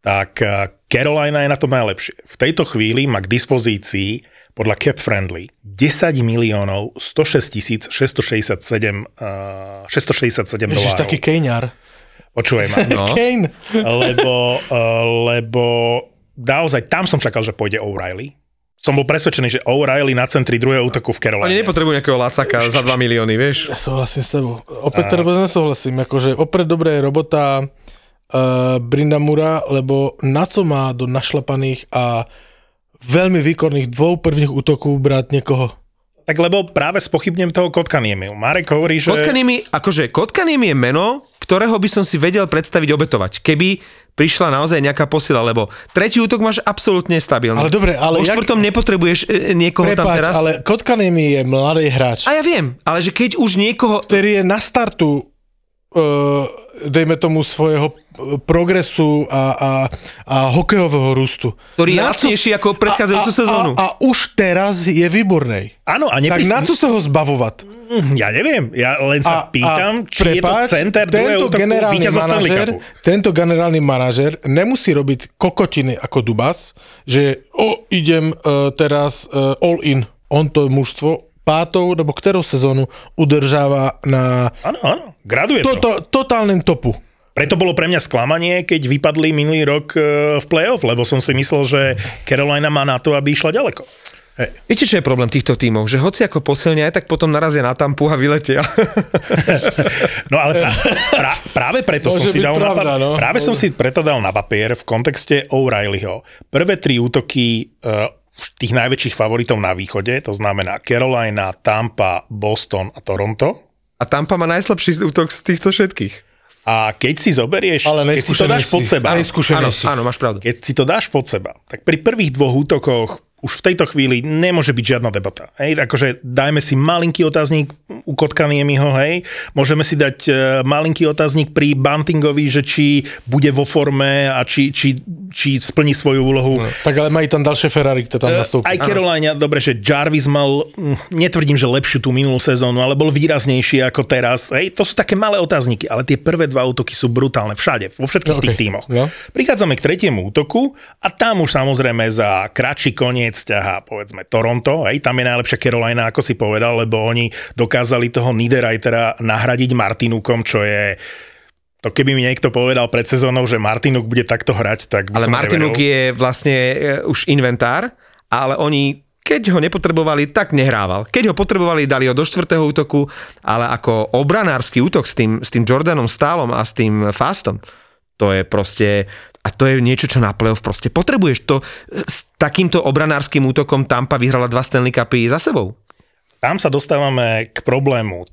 tak eh, Carolina je na to najlepšie. V tejto chvíli má k dispozícii podľa Cap Friendly 10 miliónov 106 tisíc 667, uh, 667 Ježiš, dolárov. taký Kejňar. Počúvaj ma. No. Kane. lebo, uh, lebo naozaj tam som čakal, že pôjde O'Reilly. Som bol presvedčený, že O'Reilly na centri druhého útoku v Caroline. Oni nepotrebujú nejakého lacaka za 2 milióny, vieš? Ja souhlasím s tebou. Opět teda vůbec nesouhlasím, jakože opět dobré je robota uh, Brindamura, lebo na co má do našlapaných a veľmi výkonných dvou prvních útoků brát někoho. Tak lebo práve spochybnem toho Kotkaniemi. Marek hovorí, že... Kotkaniemi, akože Kotkaniemi je meno, ktorého by som si vedel predstaviť obetovať. Keby prišla naozaj nejaká posila, lebo tretí útok máš absolútne stabilný. Ale dobre, ale Po jak- štvrtom nepotrebuješ e, niekoho tam Prepáč, teraz. ale Kotkanemi je mladý hráč, A ja viem, ale že keď už niekoho... který je na startu dejme tomu svojho progresu a, a, a hokejového růstu. Ktorý je Na co- lacnejší ako predchádzajúcu a, a, sezónu. A, a už teraz je výborný. Áno, a Tak nepris... na co se ho zbavovat? Ja neviem, ja len sa pýtam, či je to prepáč, center tento generálny manažer, tento generálny manažer nemusí robiť kokotiny ako Dubas, že o, idem uh, teraz uh, all in. On to mužstvo pátou nebo kterou sezónu udržáva na Áno, áno, graduje to. to, to, totálnym topu. Preto bolo pre mňa sklamanie, keď vypadli minulý rok e, v play-off, lebo som si myslel, že Carolina má na to, aby išla ďaleko. Viete, čo je problém týchto tímov? Že hoci ako posilnia, aj tak potom narazia na tampu a vyletia. No ale pra, pra, práve preto som Môže si dal pravda, na, no. práve som si preto dal na papier v kontexte O'Reillyho. Prvé tri útoky uh, tých najväčších favoritov na východe, to znamená Carolina, Tampa, Boston a Toronto. A Tampa má najslabší útok z týchto všetkých. A keď si zoberieš, Ale keď si to dáš pod seba, Najskúšený Áno, si. áno, máš pravdu. keď si to dáš pod seba, tak pri prvých dvoch útokoch už v tejto chvíli nemôže byť žiadna debata. Hej, akože dajme si malinký otáznik u Kotkaniemiho, hej, môžeme si dať e, malinký otáznik pri Buntingovi, že či bude vo forme a či, či, či splní svoju úlohu. No. Tak ale mají tam dalšie Ferrari, ktoré tam nastoupí. Aj Carolina, dobre, že Jarvis mal, mm, netvrdím, že lepšiu tú minulú sezónu, ale bol výraznejší ako teraz. Hej, to sú také malé otázniky, ale tie prvé dva útoky sú brutálne všade, vo všetkých Okay. tých tímoch. No. Prichádzame k tretiemu útoku a tam už samozrejme za kratší koniec ťahá povedzme Toronto, hej, tam je najlepšia Carolina, ako si povedal, lebo oni dokázali toho Niederreitera nahradiť Martinukom, čo je to keby mi niekto povedal pred sezónou, že Martinuk bude takto hrať, tak by Ale som Martinuk neveril. je vlastne e, už inventár, ale oni keď ho nepotrebovali, tak nehrával. Keď ho potrebovali, dali ho do štvrtého útoku, ale ako obranársky útok s tým, s tým Jordanom Stálom a s tým Fastom, to je proste, a to je niečo, čo na playoff proste potrebuješ. To s takýmto obranárskym útokom Tampa vyhrala dva Stanley Cupy za sebou. Tam sa dostávame k problému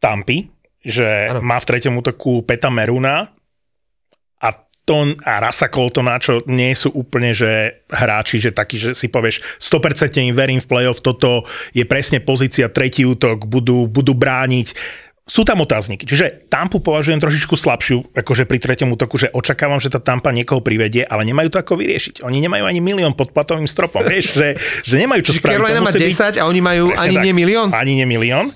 Tampy, že ano. má v treťom útoku Peta Meruna a Ton a Rasa Coltona, čo nie sú úplne že hráči, že takí, že si povieš 100% im verím v playoff, toto je presne pozícia, tretí útok, budú, budú brániť. Sú tam otázniky. Čiže Tampu považujem trošičku slabšiu, akože pri treťom útoku, že očakávam, že tá Tampa niekoho privedie, ale nemajú to ako vyriešiť. Oni nemajú ani milión pod platovým stropom, vieš, že, že nemajú čo Čiže spraviť. Carolina má musí byť- 10 a oni majú Presne ani tak. nie milión? Ani nie milión.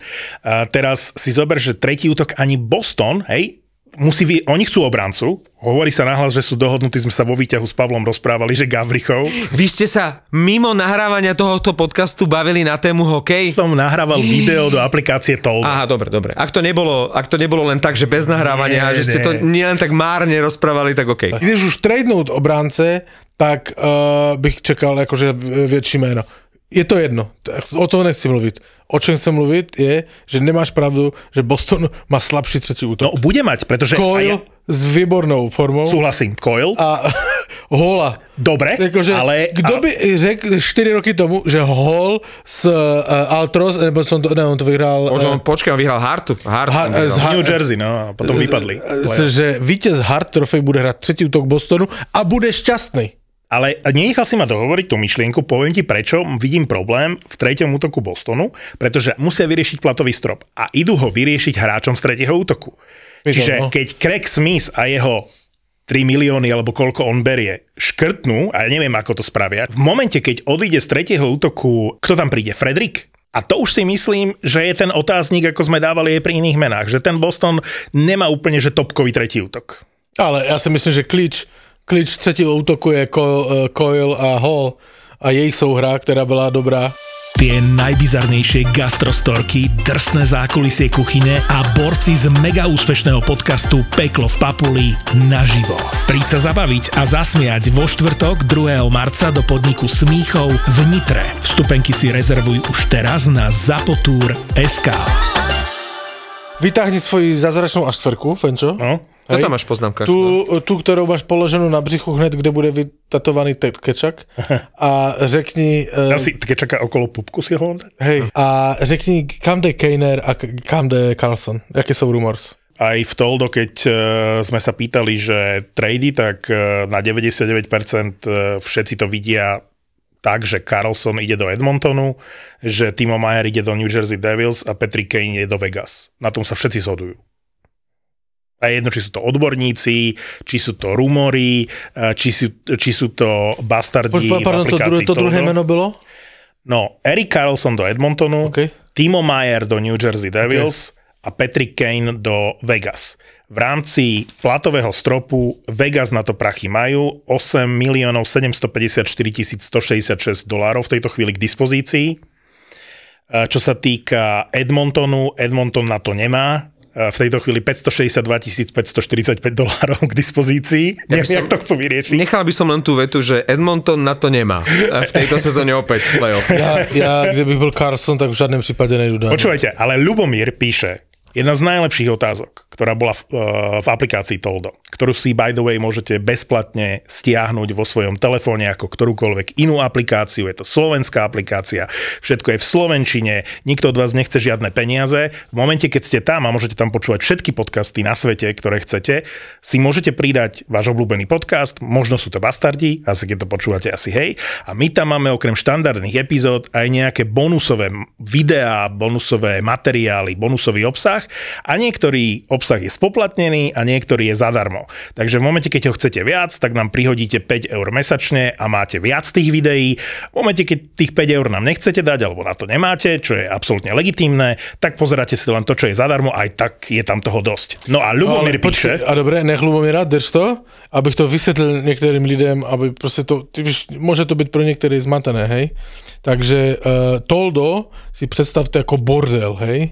A teraz si zober, že tretí útok ani Boston, hej, musí vy, oni chcú obrancu, hovorí sa nahlas, že sú dohodnutí, sme sa vo výťahu s Pavlom rozprávali, že Gavrichov. Vy ste sa mimo nahrávania tohoto podcastu bavili na tému hokej? Som nahrával video do aplikácie Toldo. Aha, dobre, dobre. Ak to nebolo, ak to nebolo len tak, že bez nahrávania, Nie, a že ste nie. to nielen tak márne rozprávali, tak OK. Když už tradenúť obránce, tak uh, bych čekal akože v- väčší jméno. Je to jedno, o toho nechci mluvit. O čem chcem mluvit je, že nemáš pravdu, že Boston má slabší třetí útok. No bude mať, pretože... Coyle a ja, s výbornou formou súhlasím, Coyle, a Hola. dobre, Jakože, ale... kdo by řekl 4 roky tomu, že Hall s uh, Altros, nebo som to, ne, on to vyhrál... Možno eh, on, počkaj, on vyhral Hartu. Hart, Ha- vyhral. z Ha- New Jersey, no, a potom vypadli. eh, že vítěz Hart Trophy bude hrať tretí útok Bostonu a bude šťastný. Ale nenechal si ma dohovoriť tú myšlienku, poviem ti prečo vidím problém v treťom útoku Bostonu, pretože musia vyriešiť platový strop a idú ho vyriešiť hráčom z tretieho útoku. Čiže no. keď Craig Smith a jeho 3 milióny alebo koľko on berie, škrtnú, a ja neviem, ako to spravia, v momente, keď odíde z tretieho útoku, kto tam príde? Fredrik? A to už si myslím, že je ten otáznik, ako sme dávali aj pri iných menách, že ten Boston nemá úplne že topkový tretí útok. Ale já si myslím, že klíč, klíč třetího útoku je eh, Coyle a Hall a jejich souhra, která byla dobrá. Tie najbizarnejšie gastrostorky, drsné zákulisie kuchyne a borci z mega úspešného podcastu Peklo v Papuli naživo. Príď sa zabaviť a zasmiať vo štvrtok 2. marca do podniku Smíchov v Nitre. Vstupenky si rezervuj už teraz na zapotur.sk. Vytáhni svoji zázračnou aštverku, Fenčo. No? Čo Hej. tam máš v poznámkach? Tu, tu, kterou máš položenou na břichu hned, kde bude vytatovaný kečak. A řekni... Tam Uh, si, keď čaká okolo pupku si ho hej, a řekni, kam jde Kejner a kam jde Carlson. Jaké jsou rumors? Aj v Toldo, keď uh, sme sa pýtali, že trady, tak uh, na 99% uh, všetci to vidia tak, že Carlson ide do Edmontonu, že Timo Mayer ide do New Jersey Devils a Patrick Kane ide do Vegas. Na tom sa všetci zhodujú. A je jedno, či sú to odborníci, či sú to rumory, uh, či sú, či sú to bastardi Pa- Pardon, v to, druhé, aplikácii to druhé Toldo. jméno bylo? No, Eric Carlson do Edmontonu, OK. Timo Mayer do New Jersey Devils a Patrick Kane do Vegas. V rámci platového stropu Vegas na to prachy majú 8 miliónov 754 166 dolárov v tejto chvíli k dispozícii. E, Čo sa týka Edmontonu, Edmonton na to nemá. V tejto chvíli 562 545 dolárov k dispozícii. Neviem, som- jak to chcú vyriešiť. Nechal by som len tú vetu, že Edmonton na to nemá. V tejto sezóne opäť playoff. Já, já, kdybych byl Carlson, tak v žádném případě nejdu dál. Počúvajte, ale Lubomír píše, jedna z najlepších otázok, ktorá bola v, uh, v aplikácii Toldo, ktorú si by the way môžete bezplatne stiahnuť vo svojom telefóne ako ktorúkoľvek inú aplikáciu. Je to slovenská aplikácia, všetko je v slovenčine, nikto od vás nechce žiadne peniaze. V momente, keď ste tam a môžete tam počúvať všetky podcasty na svete, ktoré chcete, si môžete pridať váš obľúbený podcast, možno sú to bastardi, asi keď to počúvate asi hej. A my tam máme okrem štandardných epizód aj nejaké bonusové videá, bonusové materiály, bonusový obsah a niektorý obsah je spoplatnený a niektorý je zadarmo. Takže v momente, keď ho chcete viac, tak nám prihodíte 5 eur mesačne a máte viac tých videí. V momente, keď tých 5 eur nám nechcete dať alebo na to nemáte, čo je absolútne legitímne, tak pozeráte si len to, čo je zadarmo, aj tak je tam toho dosť. No a Ľubomír píše... počkej, a dobré, nech Lubomíra, drž to, abych to vysvětlil některým lidem, aby prostě to, ty víš, může to být pro některé zmatené, hej. Takže uh, Toldo si představte jako bordel, hej.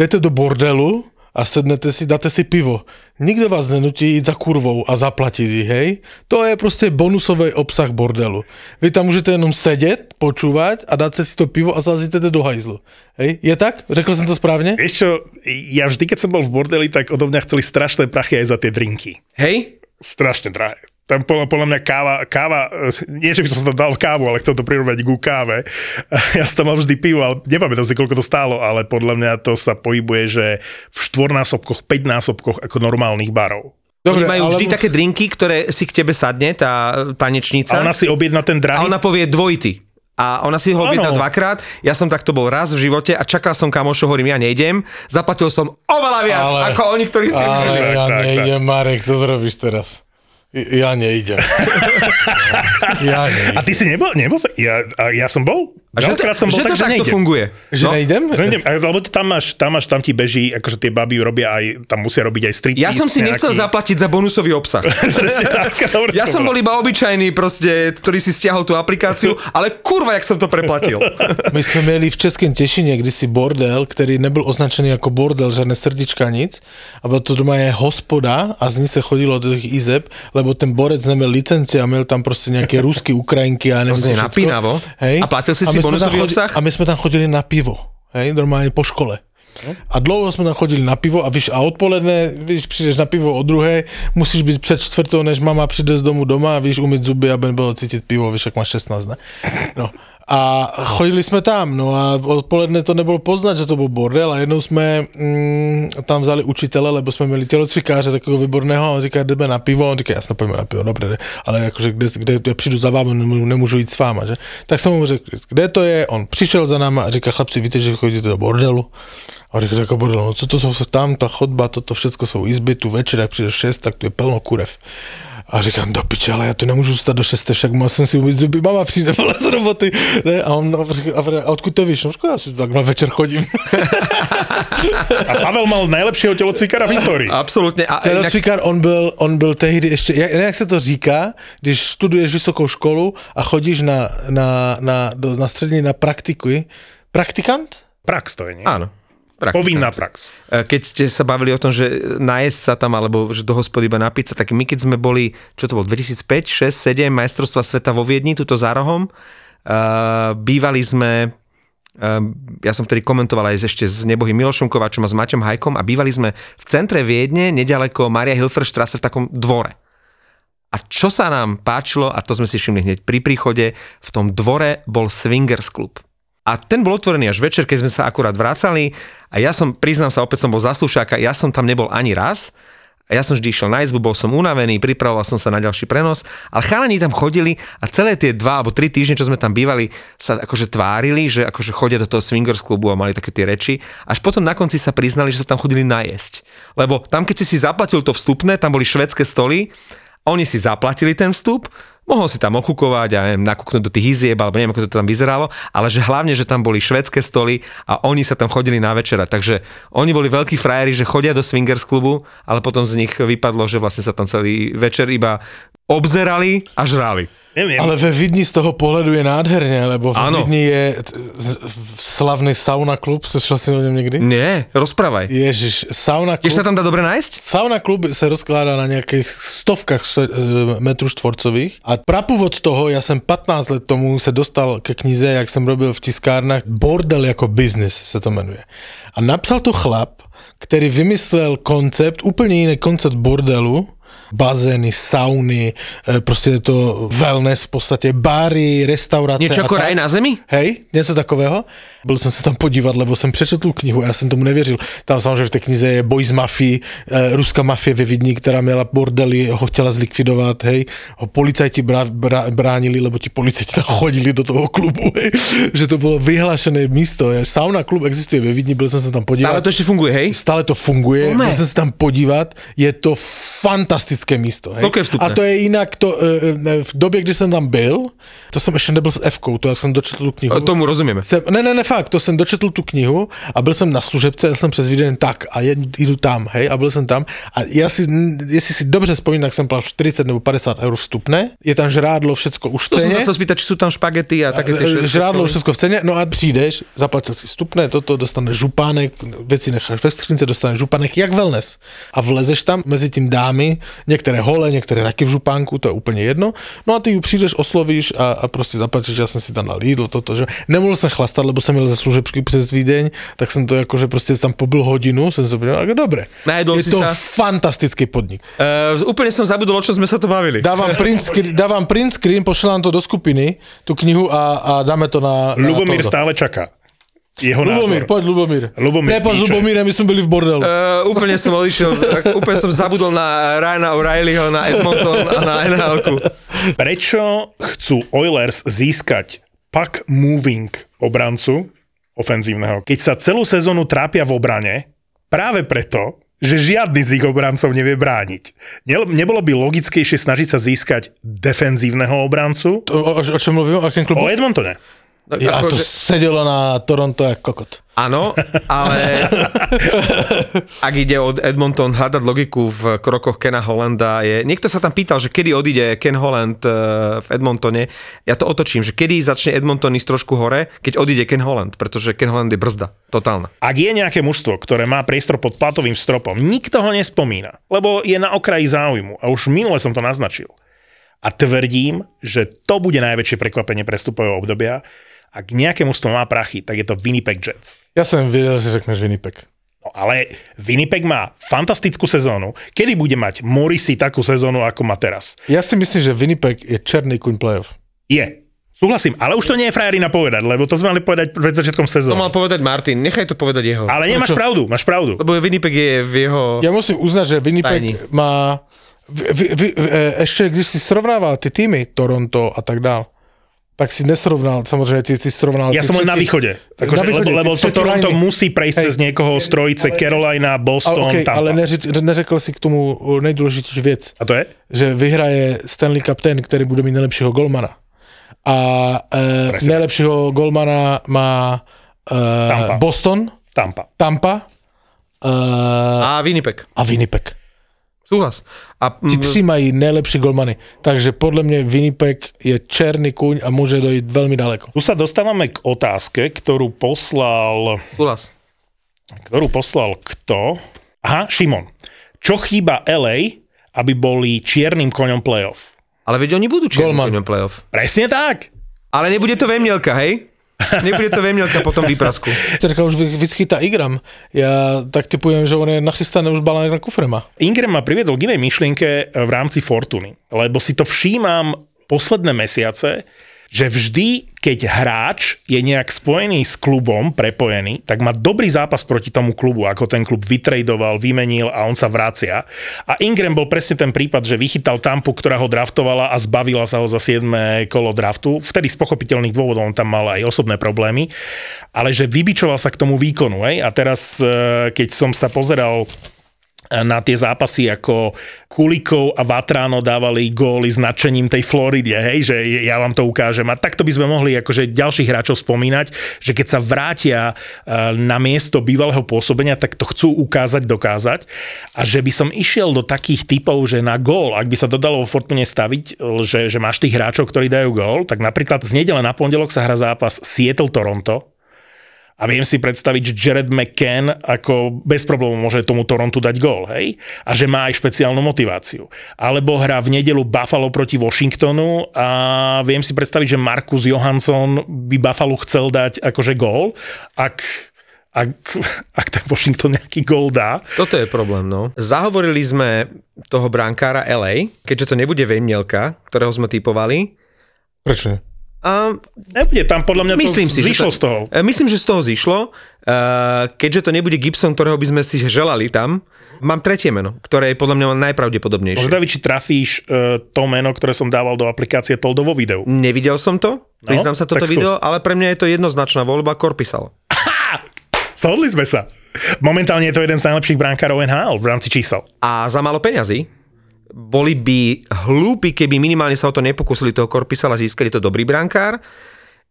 Jdete do bordelu a sednete si, dáte si pivo. Nikdo vás nenutí jít za kurvou a zaplatit ji, hej. To je prostě bonusový obsah bordelu. Vy tam můžete jenom sedět, počúvať a dát si to pivo a zazíte do hajzlu. Hej, je tak? Řekl jsem to správně? Vieš čo, ja vždy, keď som bol v bordeli, tak odo mňa chceli strašné prachy aj za tie drinky. Hej? Strašne drahé. Tam podľa, podľa mňa káva, káva, eh, nie že by som sa tam dal kávu, ale chcel to prirovnať ku káve. Ja som tam mal vždy pivo, ale nepamätám si, koľko to stálo, ale podľa mňa to sa pohybuje, že v štvornásobkoch, päťnásobkoch ako normálnych barov. Oni majú vždy alebo- také drinky, ktoré si k tebe sadne, tá tanečnica. A ona si objedná ten a drahý ona povie dvojity. A ona si ho objedná dvakrát. Ja som takto bol raz v živote a čakal som kamošov, hovorím, ja nejdem. Zaplatil som oveľa viac, Ale- ako oni, ktorí si Ale. Tak, ja tak, nejdem, Marek, to zrobíš teraz. Ja nejdem. ja A nejdem. ty si nebol? nebol ja, a ja som bol? A že to, som bol že tak, to že takto nejdem. funguje. Že no, nejdem? Že Neviem, lebo tam máš, tam máš, tam ti beží, akože tie baby robia aj, tam musia robiť aj striptease. Ja som si nechcel nejaký. zaplatiť za bonusový obsah. Tak, Ja som bol iba obyčajný proste, ktorý si stiahol tú aplikáciu, ale kurva, jak som to preplatil. My jsme měli v Českém Těšině kdysi bordel, který nebyl označený jako bordel, žádné srdíčka, nic. A bylo to doma je hospoda a z ní se chodilo do těch izeb, lebo ten borec neměl licenci a měl tam prostě nějaké rusky, Ukrajinky a nevím To napínavo. Hej. A platil si A si tam bonusový chodili- obsah? A my jsme tam chodili na pivo. Hej, normálně po škole. A dlouho jsme tam chodili na pivo a víš, a odpoledne, víš, přijdeš na pivo o druhé, musíš být před čtvrtou, než mama přijde z domu doma a víš, umyť zuby, aby bylo cítit pivo, víš, jak máš 16, ne? No. A chodili jsme tam, no a odpoledne to nebylo poznat, že to byl bordel a jednou jsme mm, tam vzali učitele, lebo jsme měli tělocvikáře takového výborného a on říká, jdeme na pivo, on říká, jasno, pojďme na pivo, dobře, ale jakože kde, kde, já přijdu za vámi, nemůžu, nemůžu jít s váma, že? Tak jsem mu řekl, kde to je, on přišel za náma a říká, chlapci, víte, že chodíte do bordelu? A on říká, jako bordel, no co to jsou tam, ta chodba, toto všechno jsou izby, tu večer, jak přijdeš 6, tak tu je plno kurev. A říkám, do piče, ale já tu nemůžu stát do 6, však mal jsem si umýt zuby, mama přijde vole z roboty. Ne? A on a a, odkud to víš? No, škoda, já si tak na večer chodím. A Pavel mal najlepšieho telocvikára v histórii. Absolutně. A Ten inak, cvikár, on byl, on byl tehdy ještě, jak, jak se to říká, když studuješ vysokou školu a chodíš na, na, na, do, na střední na praktiky, praktikant? Prax to je, nie? áno. Praktikant. Povinná prax. E, Keď ste sa bavili o tom, že najesť sa tam, alebo že do hospody iba napiť sa, tak my keď sme boli, čo to bolo, 2005, 6, 7, majstrovstva sveta vo Viedni, tuto za rohom, uh, bývali sme Uh, ja som vtedy komentoval aj ešte s nebohým Milošom Kovačom a s Maťom Hajkom a bývali sme v centre Viedne, nedaleko Maria Hilferstrasse v takom dvore. A čo sa nám páčilo, a to sme si všimli hneď pri príchode, v tom dvore bol swingers klub. A ten bol otvorený až večer, keď sme sa akurát vracali a ja som, priznám sa, opäť som bol zaslušáka, ja som tam nebol ani raz, a ja som vždy išiel na izbu, bol som unavený, pripravoval som sa na ďalší prenos, ale chalani tam chodili a celé tie dva alebo tri týždne, čo sme tam bývali, sa akože tvárili, že akože chodia do toho swingers klubu a mali také tie reči. Až potom na konci sa priznali, že sa tam chodili najesť. Lebo tam, keď si si zaplatil to vstupné, tam boli švedské stoly, oni si zaplatili ten vstup, mohol si tam okukovať a neviem, nakúknuť do tých izieb, alebo neviem, ako to tam vyzeralo, ale že hlavne, že tam boli švedské stoly a oni sa tam chodili na večera. Takže oni boli veľkí frajeri, že chodia do swingers klubu, ale potom z nich vypadlo, že vlastne sa tam celý večer iba obzerali a žrali. Neviem, Ale ve Vidni z toho pohledu je nádherně, lebo v Ano. Vidni je slavný sauna klub, slyšel jsi o něm někdy? Nie, rozprávaj. Ježiš, sauna Tiež sa klub, tam dá dobre nájsť? sauna klub se rozkládá na nějakých stovkách metrů štvorcových a prapůvod toho, já jsem 15 let tomu se dostal ke knize, jak jsem robil v tiskárnách, Bordel jako business se to jmenuje. A napsal to chlap, který vymyslel koncept, úplně jiný koncept bordelu, bazény, sauny, prostě je to wellness v podstatě, bary, restaurace. Niečo ako raj na zemi? Hej, něco takového. Byl jsem se tam podívat, lebo jsem přečetl knihu, já jsem tomu nevěřil. Tam samozřejmě v té knize je boj z mafii, eh, ruská mafie ve Vidni, která měla bordely, ho chtěla zlikvidovat, hej. Ho policajti brá, brá, bránili, lebo ti policajti tam chodili do toho klubu, hej. Že to bylo vyhlášené místo. Sauna klub existuje ve Vidni, byl jsem se tam podívat. Ale to ešte funguje, hej? Stále to funguje, Tome. byl jsem se tam podívat, je to fantastické místo. Hej? Je vstupné? A to je jinak, to, eh, eh, v době, kdy jsem tam byl, to jsem ještě nebyl s F-kou, to já jsem dočetl tu knihu. O, Tomu rozumieme. Jsem, ne, ne, ne, fakt, to jsem dočetl tu knihu a byl jsem na služebce, jel jsem přes vídeň tak a jed, jdu tam, hej, a byl jsem tam a já si, jestli si dobře vzpomínám, tak jsem platil 40 nebo 50 eur vstupné, je tam žrádlo, všecko už v To ceně. sa chcel spýtať, či sú tam špagety a také tie švedské Žrádlo stoly. všechno v ceně, no a přijdeš, zaplatil si vstupné, toto, dostaneš župánek, věci necháš ve skřínce, dostaneš župánek, jak wellness. A vlezeš tam, mezi tím dámy, některé hole, některé taky v župánku, to je úplně jedno. No a ty ju přijdeš, oslovíš a, a prostě zaplatíš, já jsem si tam dal jídlo, toto, že nemohl jsem chlastat, lebo jsem měl ze služebky přes Vídeň, tak jsem to jako, že prostě tam pobyl hodinu, jsem se podíval, ako dobre. Najedol je si to sa? fantastický podnik. Uh, úplne som zabudol, o čom sme sa to bavili. Dávám print screen, dávám print screen pošlám to do skupiny, tu knihu a, a dáme to na... na Lubomír stále čaká. Jeho Lubomír, názor. poď Lubomír. Lubomír Prepač, píše. Lubomíre, my sme byli v bordelu. Uh, úplne som odišiel, úplne som zabudol na Ryana O'Reillyho, na Edmonton a na NHL-ku. Prečo chcú Oilers získať puck moving obrancu ofenzívneho, keď sa celú sezónu trápia v obrane? Práve preto, že žiadny z ich obrancov nevie brániť. Ne- Nebolo by logickejšie snažiť sa získať defenzívneho obrancu? O, o, o čom mluvím? O akém O? Edmontone. Ja, a to akože- sedelo na Toronto jak kokot. Áno, ale ak ide od Edmonton hľadať logiku v krokoch Kena Hollanda je... Niekto sa tam pýtal, že kedy odíde Ken Holland eh, v Edmontone. Ja to otočím, že kedy začne Edmonton ísť trošku hore, keď odíde Ken Holland, pretože Ken Holland je brzda. Totálna. Ak je nejaké mužstvo, ktoré má priestor pod platovým stropom, nikto ho nespomína, lebo je na okraji záujmu. A už minule som to naznačil. A tvrdím, že to bude najväčšie prekvapenie prestupového obdobia. Ak nejaké mužstvo má prachy, tak je to Winnipeg Jets. Ja som vedel, že řekneš Winnipeg. No ale Winnipeg má fantastickú sezónu. Kedy bude mať Morrissey takú sezónu, ako má teraz? Ja si myslím, že Winnipeg je černý kuň playoff. Je. Súhlasím, ale už to nie je frajerina povedať, lebo to sme mali povedať pred začiatkom To sezóny. mal povedať Martin, nechaj to povedať jeho. Ale nemáš Prečo? pravdu, máš pravdu. Lebo Winnipeg je v jeho... Ja musím uznať, že Winnipeg Stajni. má... Vy, vy, vy, e, ešte když si srovnával ty týmy, Toronto a tak dál, tak si nesrovnal, samozrejme, ty, ty srovnal... Ja ty som len na východe. Akože, Na východe, lebo, lebo to Toronto musí prejsť Hej. cez niekoho z trojice Carolina, Ale, Boston, okay, Tampa. ale neři, neřekl si k tomu nejdůležitější věc, A to je? že vyhraje Stanley Cup ten, který bude mít nejlepšího golmana. A e, Presne. nejlepšího golmana má e, Tampa. Boston, Tampa. Tampa e, A Winnipeg. a Winnipeg. Súhlas. A, Ti mm, tři mají nejlepší golmany. Takže podle mě Winnipeg je černý kuň a může dojít velmi daleko. Tu sa dostávame k otázke, ktorú poslal, súhlas. ktorú poslal kto? Aha, Šimon. Čo chýba LA, aby boli čiernym koňom playoff? Ale veď oni budú čiernym Golman. koňom playoff. Presne tak. Ale nebude to Vemielka, hej? Nebude to Vemielka po tom výprasku. Teďka už vy- vyschýta Igram. Já tak typujem, že on je nachystaný už balán na kufrema. Ingram ma priviedol k inej myšlienke v rámci Fortuny, lebo si to všímam posledné mesiace, že vždy, keď hráč je nejak spojený s klubom, prepojený, tak má dobrý zápas proti tomu klubu, ako ten klub vytradoval, vymenil a on sa vracia. A Ingram bol presne ten prípad, že vychytal Tampu, ktorá ho draftovala a zbavila sa ho za 7. kolo draftu. Vtedy z pochopiteľných dôvodov on tam mal aj osobné problémy, ale že vybičoval sa k tomu výkonu. Hej? A teraz, eh, keď som sa pozeral na tie zápasy ako Kulikov a Vatrano dávali góly s nadšením tej Floride, hej, že ja vám to ukážem. A takto by sme mohli akože ďalších hráčov spomínať, že keď sa vrátia eh, na miesto bývalého pôsobenia, tak to chcú ukázať, dokázať. A že by som išiel do takých typov, že na gól, ak by sa dodalo vo Fortune staviť, že, že máš tých hráčov, ktorí dajú gól, tak napríklad z nedele na pondelok sa hrá zápas Seattle-Toronto, a viem si predstaviť, že Jared McCann ako bez problémov môže tomu Torontu dať gól, hej? A že má aj špeciálnu motiváciu. Alebo hrá v nedelu Buffalo proti Washingtonu a viem si predstaviť, že Marcus Johansson by Buffalo chcel dať akože gól, ak, ak, ak ten Washington nejaký gól dá. Toto je problém, no. Zahovorili sme toho brankára LA, keďže to nebude Vemielka, ktorého sme typovali. Proč ne? A Nebude tam, podľa mňa myslím to si, že to, z toho. E, Myslím, že z toho zišlo. E, Keďže to nebude Gibson, ktorého by sme si želali tam, mám tretie meno, ktoré je podľa mňa najpravdepodobnejšie. Zdaví, či trafíš uh, to meno, ktoré som dával do aplikácie Toldo vo videu. Nevidel som to, priznám sa toto video, ale pre mňa je to jednoznačná voľba Korpisal. Shodli sme sa. Momentálne je to jeden z najlepších brankárov NHL v rámci čísel. A za málo peňazí boli by hlúpi, keby minimálne sa o to nepokúsili toho Korpisala získať. Je to dobrý brankár,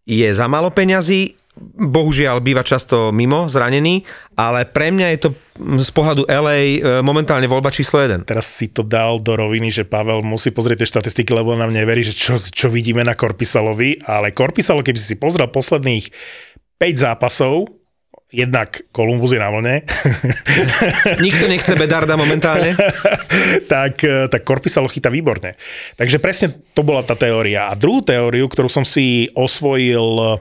je za málo peňazí, bohužiaľ býva často mimo, zranený, ale pre mňa je to z pohľadu LA e, momentálne voľba číslo 1. teraz si to dal do roviny, že Pavel musí pozrieť tie štatistiky, lebo nám neverí, že čo, čo vidíme na Korpisalovi, ale Korpisalo, keby si pozrel posledných 5 zápasov, jednak Kolumbus je na vlne, Nikto nechce Bedarda momentálne. tak, eh, tak Korpisalo chytá výborne. Takže presne to bola tá teória. A druhú teóriu, ktorú som si osvojil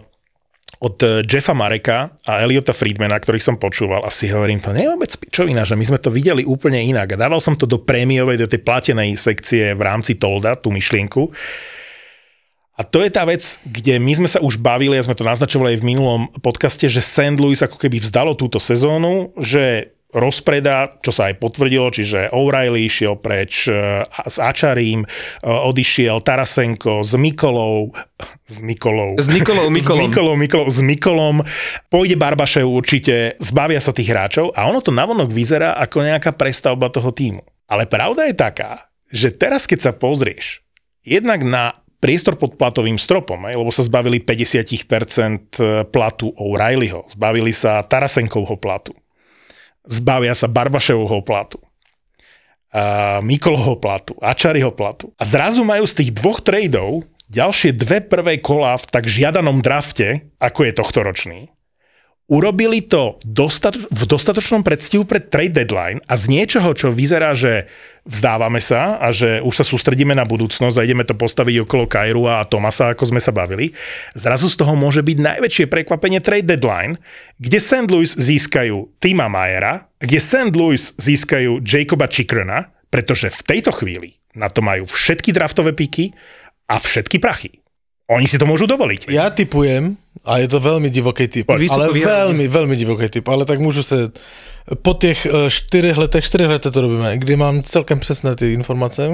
od eh, Jeffa Mareka a Eliota Friedmana, ktorých som počúval a si hovorím, to nie je vôbec pičovina, že my sme to videli úplne inak. A dával som to do prémiovej, do tej platenej sekcie v rámci Tolda, tú myšlienku. A to je tá vec, kde my sme sa už bavili, a sme to naznačovali aj v minulom podcaste, že St. Louis ako keby vzdalo túto sezónu, že rozpreda, čo sa aj potvrdilo, čiže O'Reilly išiel preč e, s Ačarím, e, odišiel Tarasenko s Mikolou, s Mikolou. S Nikolou Mikolom. S Mikolou, Mikolou, s Mikolom. Pôjde Barbašev určite, zbavia sa tých hráčov a ono to navonok vyzerá ako nejaká prestavba toho týmu. Ale pravda je taká, že teraz keď sa pozrieš jednak na priestor pod platovým stropom, aj, lebo sa zbavili 50% platu O'Reillyho, zbavili sa Tarasenkovho platu, zbavia sa Barbaševho platu, a Mikolovho platu, Ačariho platu. A zrazu majú z tých dvoch tradeov ďalšie dve prvé kola v tak žiadanom drafte, ako je tohto ročný, urobili to dostatoč- v dostatočnom predstihu pred trade deadline a z niečoho, čo vyzerá, že vzdávame sa a že už sa sústredíme na budúcnosť a ideme to postaviť okolo Kairu a Tomasa, ako sme sa bavili, zrazu z toho môže byť najväčšie prekvapenie trade deadline, kde St. Louis získajú Tima Majera, kde St. Louis získajú Jacoba Chikrona, pretože v tejto chvíli na to majú všetky draftové piky a všetky prachy. Oni si to môžu dovoliť. Ja typujem, a je to veľmi divoký typ, Vysoko ale vyhraný. veľmi, veľmi divoký typ, ale tak můžu se, po těch čtyřech letech, čtyřech letech to robíme, kdy mám celkem přesné ty informace,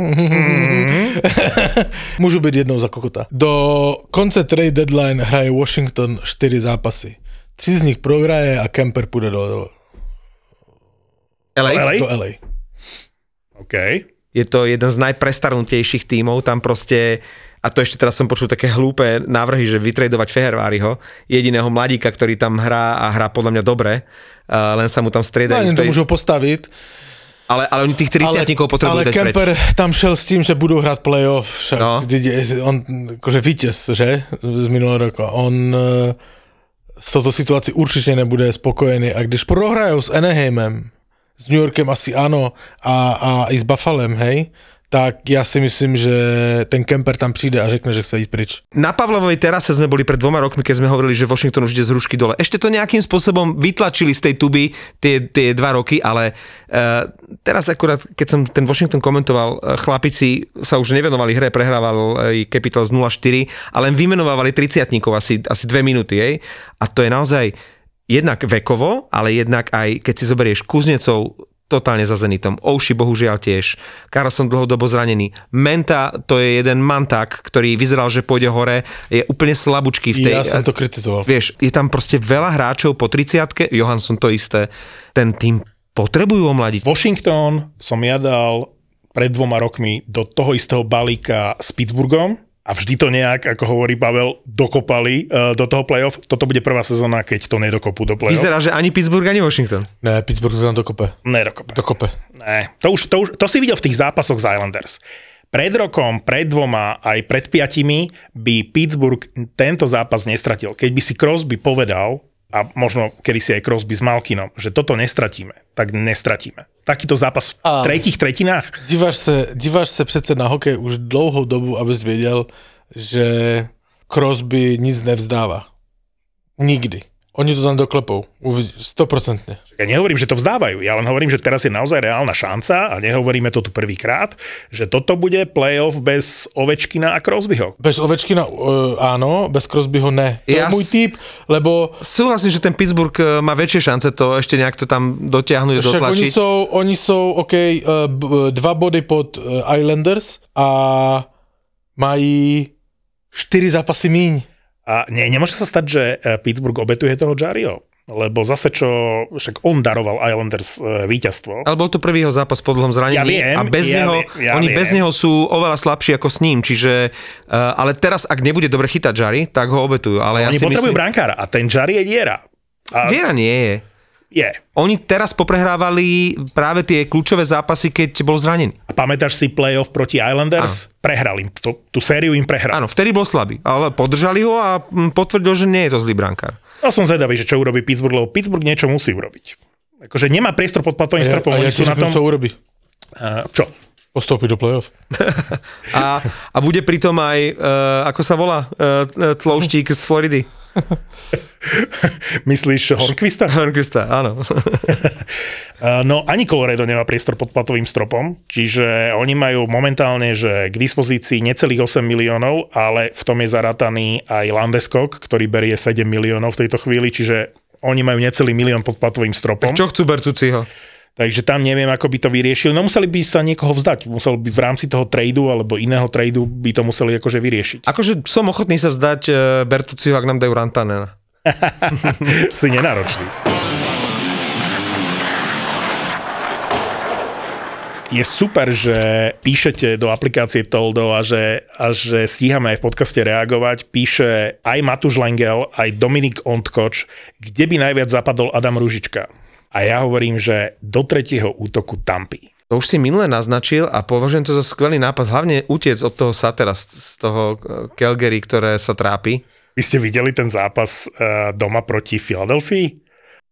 můžu být jednou za kokota. Do konce trade deadline hraje Washington čtyři zápasy. Tři z nich prohraje a Kemper půjde do, LA? LA? do LA. OK. Je to jeden z najprestarnutejších tímov, tam proste a to ešte teraz som počul také hlúpe návrhy, že vytredovať Feherváriho, jediného mladíka, ktorý tam hrá a hrá podľa mňa dobre, len sa mu tam No, striedajú. v to můžou postavit, ale, ale oni tých 30 potrebujú ale dať preč. Kemper tam šel s tím, že budou hrát playoff, však, No. no. on, akože vítěz, že, z minulého roku. On eh, s touto situací určitě nebude spokojený a když prohrajou s Anaheimem, s New Yorkem asi ano a, a i s Buffalem, hej, tak ja si myslím, že ten Kemper tam přijde a řekne, že chce ísť preč. Na Pavlovej terase sme boli pred dvoma rokmi, keď sme hovorili, že Washington už ide z hrušky dole. Ešte to nejakým spôsobom vytlačili z tej tuby tie, tie dva roky, ale uh, teraz akurát, keď som ten Washington komentoval, uh, chlapici sa už nevenovali hre, prehrával aj Capitals 0-4 a len vymenovávali 30 asi, asi dve minúty, jej. A to je naozaj jednak vekovo, ale jednak aj, keď si zoberieš Kuznecov, totálne za Zenitom. Ouši bohužiaľ tiež. Carlson dlhodobo zranený. Menta, to je jeden manták, ktorý vyzeral, že pôjde hore, je úplne slabúčky v tej... Ja som to kritizoval. Vieš, je tam proste veľa hráčov po 30 Johansson to isté. Ten tým potrebujú omladiť. Washington som ja dal pred dvoma rokmi do toho istého balíka s Pittsburghom a vždy to nejak, ako hovorí Pavel, dokopali uh, do toho playoff. Toto bude prvá sezóna, keď to nedokopú do playoff. Vyzerá, že ani Pittsburgh, ani Washington. Ne, Pittsburgh to tam dokope. Nedokope. Dokope. Ne, to, už, to, už, to si videl v tých zápasoch z Islanders. Pred rokom, pred dvoma, aj pred piatimi by Pittsburgh tento zápas nestratil. Keď by si Crosby povedal, a možno kedy si aj Crosby s Malkinom, že toto nestratíme, tak nestratíme. Takýto zápas v Áno. tretích tretinách Díváš se, díváš se přece na hokej už dlouhou dobu, abys věděl, že Crosby nic nevzdává. Nikdy. Oni to tam doklepou. Uvidí, stoprocentne. Ja nehovorím, že to vzdávajú, ja len hovorím, že teraz je naozaj reálna šanca a nehovoríme to tu prvýkrát, že toto bude playoff bez Ovečkina a Crosbyho. Bez Ovečkina uh, áno, bez Crosbyho ne. To Ja je môj typ, lebo Súhlasím, že ten Pittsburgh eh, má väčšie šance to ešte nejak to tam dotiahnuť, však oni dotlačiť. jsou, oni jsou OK, uh, b- dva body pod uh, Islanders a mají čtyři zápasy míň. A nie, nemôže sa stať, že e, Pittsburgh obetuje toho Jario, lebo zase čo, však on daroval Islanders e, víťazstvo. Ale bol to prvý jeho zápas po dlhom zranení Ja viem, a bez ja neho, viem, ja oni viem. bez neho sú oveľa slabší ako s ním, čiže, uh, ale teraz, ak nebude dobre chytať Jari, tak ho obetujú. Ale ja Oni si potrebujú myslím, brankára a ten Jari je diera. A Diera nie je. Je. Oni teraz poprehrávali práve tie kľúčové zápasy, keď bol zranený. A pamätáš si playoff proti Islanders? Prehral im, to, tú sériu im prehral. Áno, vtedy bol slabý, ale podržali ho a potvrdil, že nie je to zlý brankár. Ja som zvedavý, že čo urobí Pittsburgh, lebo Pittsburgh niečo musí urobiť. Akože nemá priestor pod platovým stropom, a ja sú na tom... co urobí. Uh, čo? Postoupí do playoff. A, a bude pritom aj, uh, ako sa volá, uh, tlouštík z Floridy. Myslíš Hornquista? Hornquista, áno. Uh, no ani Colorado nemá priestor pod platovým stropom, čiže oni majú momentálne, že k dispozícii necelých 8 miliónov, ale v tom je zarátaný aj Landeskog, ktorý berie 7 miliónov v tejto chvíli, čiže oni majú necelý milión pod platovým stropom. Čo chcú Bertuciho? Takže tam neviem, ako by to vyriešili. No museli by sa niekoho vzdať. Musel by v rámci toho tradu alebo iného tradu by to museli akože vyriešiť. Akože som ochotný sa vzdať uh, Bertuciho, ak nám dajú Rantanena. Si nenáročný. je super, že píšete do aplikácie Toldo a že, a že stíhame aj v podcaste reagovať. Píše aj Matúš Lengel, aj Dominik Ondkoč, kde by najviac zapadol Adam Ružička. A ja hovorím, že do tretieho útoku Tampy. To už si minule naznačil a považujem to za skvelý nápad, hlavne utiec od toho Satera, z toho eh, Calgary, ktoré sa trápi. Vy ste videli ten zápas uh, doma proti Filadelfii?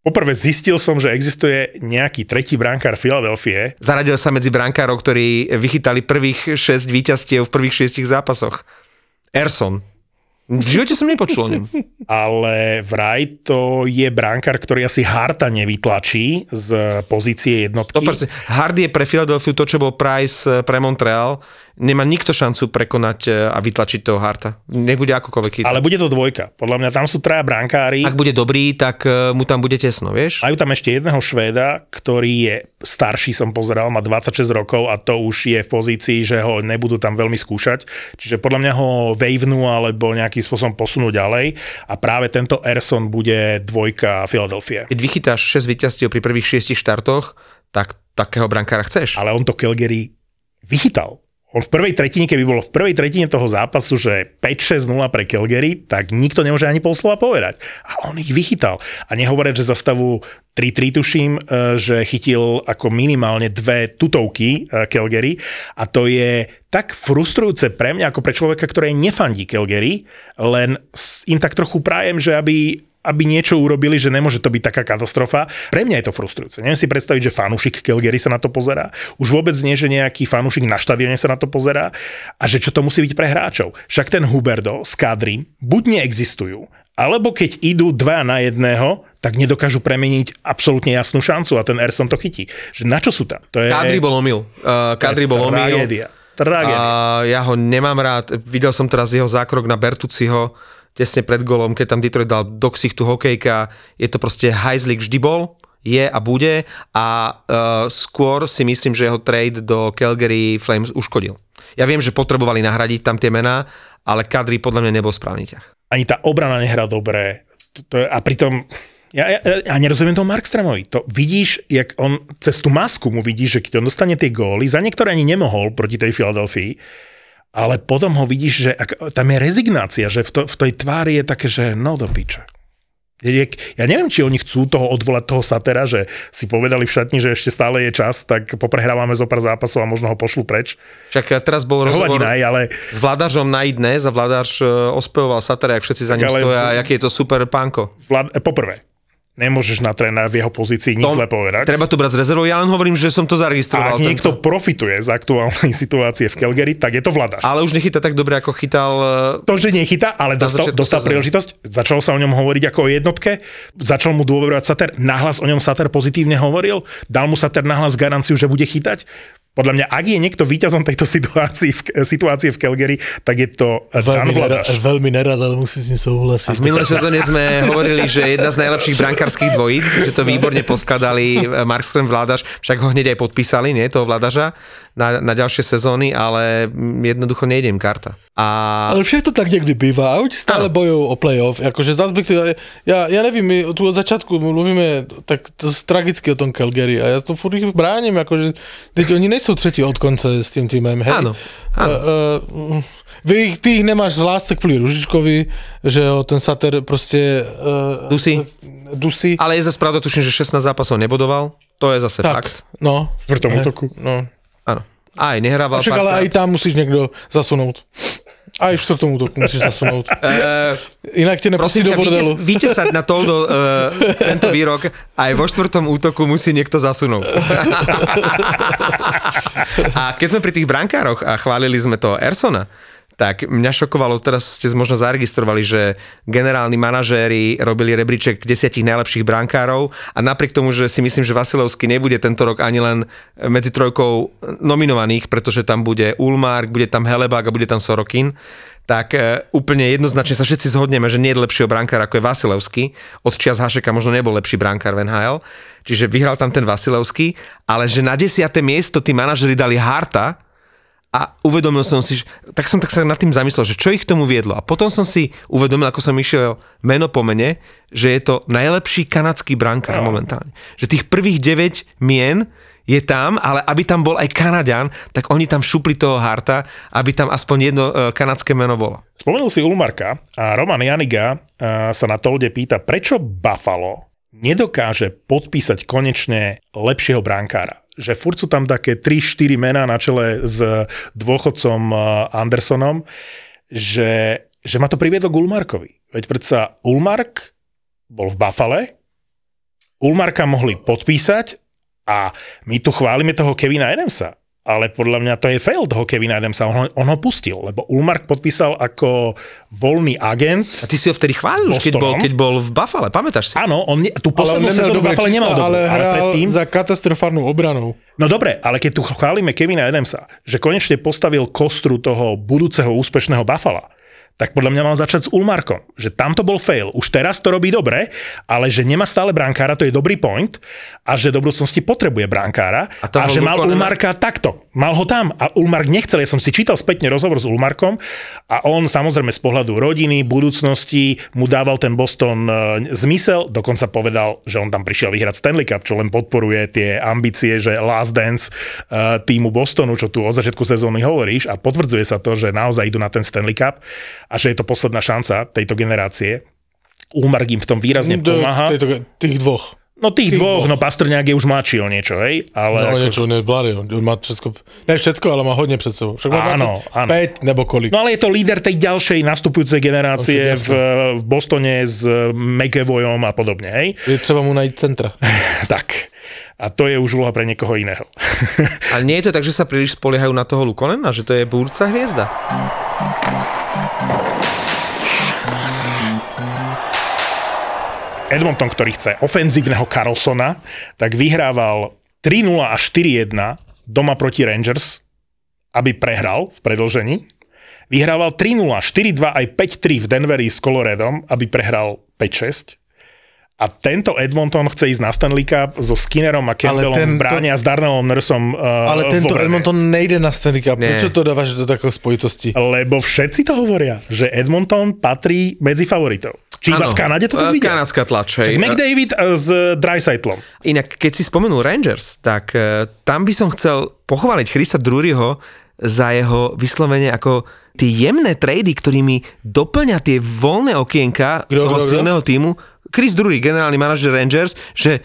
Poprvé zistil som, že existuje nejaký tretí brankár Filadelfie. Zaradil sa medzi brankárov, ktorí vychytali prvých 6 víťazstiev v prvých 6 zápasoch. Erson. V živote som nepočul o ňom. Ale vraj to je brankár, ktorý asi Harta nevytlačí z pozície jednotky. No, Hard je pre Philadelphia to, čo bol Price eh, pre Montreal nemá nikto šancu prekonať e, a vytlačiť toho Harta. Nebude akokoľvek chytať. Ale bude to dvojka. Podľa mňa tam sú traja brankári. Ak bude dobrý, tak e, mu tam bude tesno, vieš? Majú tam ešte jedného Švéda, ktorý je starší, som pozeral, má 26 rokov a to už je v pozícii, že ho nebudú tam veľmi skúšať. Čiže podľa mňa ho wavenú alebo nejakým spôsobom posunú ďalej a práve tento Erson bude dvojka Philadelphia. Keď vychytáš 6 víťazstiev pri prvých 6 štartoch, tak takého brankára chceš. Ale on to Calgary vychytal on v prvej tretine, keby bolo v prvej tretine toho zápasu, že 5-6-0 pre Calgary, tak nikto nemôže ani pol slova povedať. A on ich vychytal. A nehovoriť, že za stavu 3-3 tuším, e, že chytil ako minimálne dve tutovky e, Calgary a to je tak frustrujúce pre mňa ako pre človeka, ktorý nefandí Calgary, len im tak trochu prajem, že aby aby niečo urobili, že nemôže to byť taká katastrofa. Pre mňa je to frustrujúce. Neviem si predstaviť, že fanúšik Calgary sa na to pozerá. Už vôbec nie, že nejaký fanúšik na štadióne sa na to pozerá a že čo to musí byť pre hráčov. Však ten Huberdo s Kadri buď neexistujú, alebo keď idú dva na jedného, tak nedokážu premeniť absolútne jasnú šancu a ten Erson to chytí. Že na čo sú tam? To je... Kadri bol omyl. Uh, Kadri bol omyl. Tragédia. Tragédia. A ja ho nemám rád. Videl som teraz jeho zákrok na Bertuciho tesne pred golom, keď tam Detroit dal do ksichtu hokejka, je to proste hajzlik vždy bol, je a bude a uh, skôr si myslím, že jeho trade do Calgary Flames uškodil. Ja viem, že potrebovali nahradiť tam tie mená, ale Kadri podľa mňa nebol správny ťah. Ani tá obrana nehrá dobre. A pritom ja, ja, ja nerozumiem tomu Markstramovi. To vidíš, jak on cez tú masku mu vidíš, že keď on dostane tie góly, za niektoré ani nemohol proti tej Filadelfii, ale potom ho vidíš, že ak, tam je rezignácia, že v, to, v tej tvári je také, že no do piče. Ja neviem, či oni chcú toho odvolať toho Satera, že si povedali v šatni, že ešte stále je čas, tak poprehrávame zo pár zápasov a možno ho pošlu preč. Čak teraz bol rozhovor aj, ale... s vládažom na idnes a vládaž e, ospevoval Satera, jak všetci za ním stoja a aký je to super pánko. Vlád... Poprvé, Nemôžeš na trénera v jeho pozícii nič zle povedať. Treba tu brať z rezervou, ja len hovorím, že som to zaregistroval. A ak niekto tento... profituje z aktuálnej situácie v Calgary, tak je to vladaš. Ale už nechytá tak dobre, ako chytal... E, to, že nechytá, ale dostal, dostal príležitosť, začal sa o ňom hovoriť ako o jednotke, začal mu dôverovať Sater, nahlas o ňom Sater pozitívne hovoril, dal mu Sater nahlas garanciu, že bude chytať. Podľa mňa, ak je niekto víťazom tejto situácii, v, situácie v Calgary, tak je to veľmi, nerad, veľmi nerad, ale musí s ním súhlasiť. A v minulej sezóne sme hovorili, že jedna z najlepších brankárskych dvojíc, že to výborne poskladali Markström Vládaš, však ho hneď aj podpísali, nie, toho Vládaža na, na ďalšie sezóny, ale jednoducho nejde im karta. A... Ale všetko tak niekdy býva a už stále ano. bojujú o playoff. Akože zase ja, ja neviem, my tu od začiatku mluvíme tak to tragicky o tom Calgary a ja to furt ich bránim, akože oni nejsú tretí od konca s tým týmem, hej? Áno, áno. Uh, uh, vy, ty ich nemáš z lásce kvôli Ružičkovi, že ho ten Sater proste... Uh, dusí. Dusí. Ale je zase pravda, tuším, že 16 zápasov nebodoval. To je zase tak, fakt. No. V tom útoku. No. Aj nehrával Však, ale aj tam musíš niekto zasunúť. Aj v štvrtom útoku musíš zasunúť. Uh, Inak ti nepustí do bordelu. Víte, víte sa na to do, uh, tento výrok, aj vo štvrtom útoku musí niekto zasunúť. a keď sme pri tých brankároch a chválili sme toho Ersona, tak mňa šokovalo, teraz ste možno zaregistrovali, že generálni manažéri robili rebríček desiatich najlepších brankárov a napriek tomu, že si myslím, že Vasilovský nebude tento rok ani len medzi trojkou nominovaných, pretože tam bude Ulmark, bude tam Helebák a bude tam Sorokin, tak e, úplne jednoznačne sa všetci zhodneme, že nie je lepšieho brankára ako je Vasilevský. Od čias Hašeka možno nebol lepší brankár v NHL, čiže vyhral tam ten Vasilevský, ale že na desiate miesto tí manažeri dali Harta, a uvedomil som si, že, tak som tak sa nad tým zamyslel, že čo ich k tomu viedlo. A potom som si uvedomil, ako som išiel meno po mene, že je to najlepší kanadský brankár no. momentálne. Že tých prvých 9 mien je tam, ale aby tam bol aj Kanaďan, tak oni tam šupli toho Harta, aby tam aspoň jedno e, kanadské meno bolo. Spomenul si Ulmarka a Roman Janiga a, sa na Tolde pýta, prečo Buffalo nedokáže podpísať konečne lepšieho brankára. Že furt sú tam také 3-4 mená na čele s dôchodcom a, Andersonom, že, že ma to priviedlo k Ulmarkovi. Veď predsa Ulmark bol v Buffale, Ulmarka mohli podpísať a my tu chválime toho Kevina Adamsa, ale podľa mňa to je fail toho Kevina Adamsa, on ho, on ho pustil, lebo Ulmark podpísal ako voľný agent. A ty si ho vtedy chválil už, keď bol, keď bol v Buffale, pamätáš si? Áno, on ne, tú poslednú sezónu v Buffale nemal dobrú, ale hral predtým... za katastrofárnu obranou. No dobre, ale keď tu chválime Kevina Adamsa, že konečne postavil kostru toho budúceho úspešného Buffala, tak podľa mňa mal začať s Ulmarkom. Že tam to bol fail. Už teraz to robí dobre, ale že nemá stále brankára, to je dobrý point. A že do budúcnosti potrebuje brankára. A, a že mal Ulmarka takto. Mal ho tam. A Ulmark nechcel. Ja som si čítal spätne rozhovor s Ulmarkom a on samozrejme z pohľadu rodiny, budúcnosti mu dával ten Boston e, zmysel. Dokonca povedal, že on tam prišiel vyhrať Stanley Cup, čo len podporuje tie ambície, že last dance e, týmu Bostonu, čo tu od začiatku sezóny hovoríš a potvrdzuje sa to, že naozaj idú na ten Stanley Cup a že je to posledná šanca tejto generácie. Ulmark im v tom výrazne Do, pomáha. Tejto, tých dvoch. No tých, tých dvoch, dvoch, no Pastrňák je už mladší o niečo, hej? Ale no ako... niečo, ne, vlády, on má všetko, ne všetko, ale má hodne před sebou. Však má áno, 25 áno. nebo kolik. No ale je to líder tej ďalšej nastupujúcej generácie v, v Bostone s McEvoyom a podobne, hej? Je třeba mu najít centra. tak. A to je už úloha pre niekoho iného. ale nie je to tak, že sa príliš spoliehajú na toho Lukonena, že to je budúca hviezda? Edmonton, ktorý chce ofenzívneho Carlsona, tak vyhrával 3-0 a 4-1 doma proti Rangers, aby prehral v predlžení. Vyhrával 3-0, 4-2 aj 5-3 v Denveri s Coloredom, aby prehral 5-6. A tento Edmonton chce ísť na Stanley Cup so Skinnerom a Campbellom tento, v bráne a s Darnellom Nursom uh, Ale tento Edmonton nejde na Stanley Cup. Nie. Prečo to dávaš do takého spojitosti? Lebo všetci to hovoria, že Edmonton patrí medzi favoritov. Či iba v Kanade to tak vidia? Kanadská tlač, hej. McDavid s Dreisaitlom. Inak, keď si spomenul Rangers, tak tam by som chcel pochváliť Chrisa Druryho za jeho vyslovene ako tie jemné trady, ktorými doplňa tie voľné okienka kdo, toho kdo, silného týmu. Chris Drury, generálny manažer Rangers, že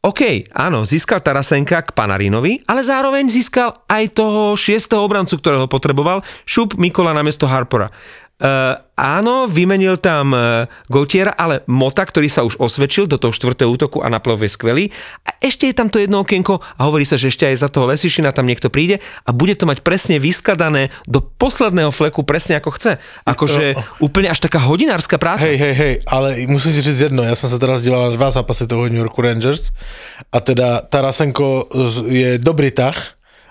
OK, áno, získal Tarasenka k Panarinovi, ale zároveň získal aj toho šiestého obrancu, ktorého potreboval, Šup Mikola na miesto Harpora. Uh, áno, vymenil tam uh, Gautiera, ale Mota, ktorý sa už osvedčil do toho štvrtého útoku a na je skvelý. A ešte je tam to jedno okienko a hovorí sa, že ešte aj za toho Lesišina tam niekto príde a bude to mať presne vyskladané do posledného fleku presne ako chce. Akože uh, úplne až taká hodinárska práca. Hej, hej, hej, ale musím si říct jedno, ja som sa teraz díval na dva zápasy toho New Yorku Rangers a teda Tarasenko je dobrý tah,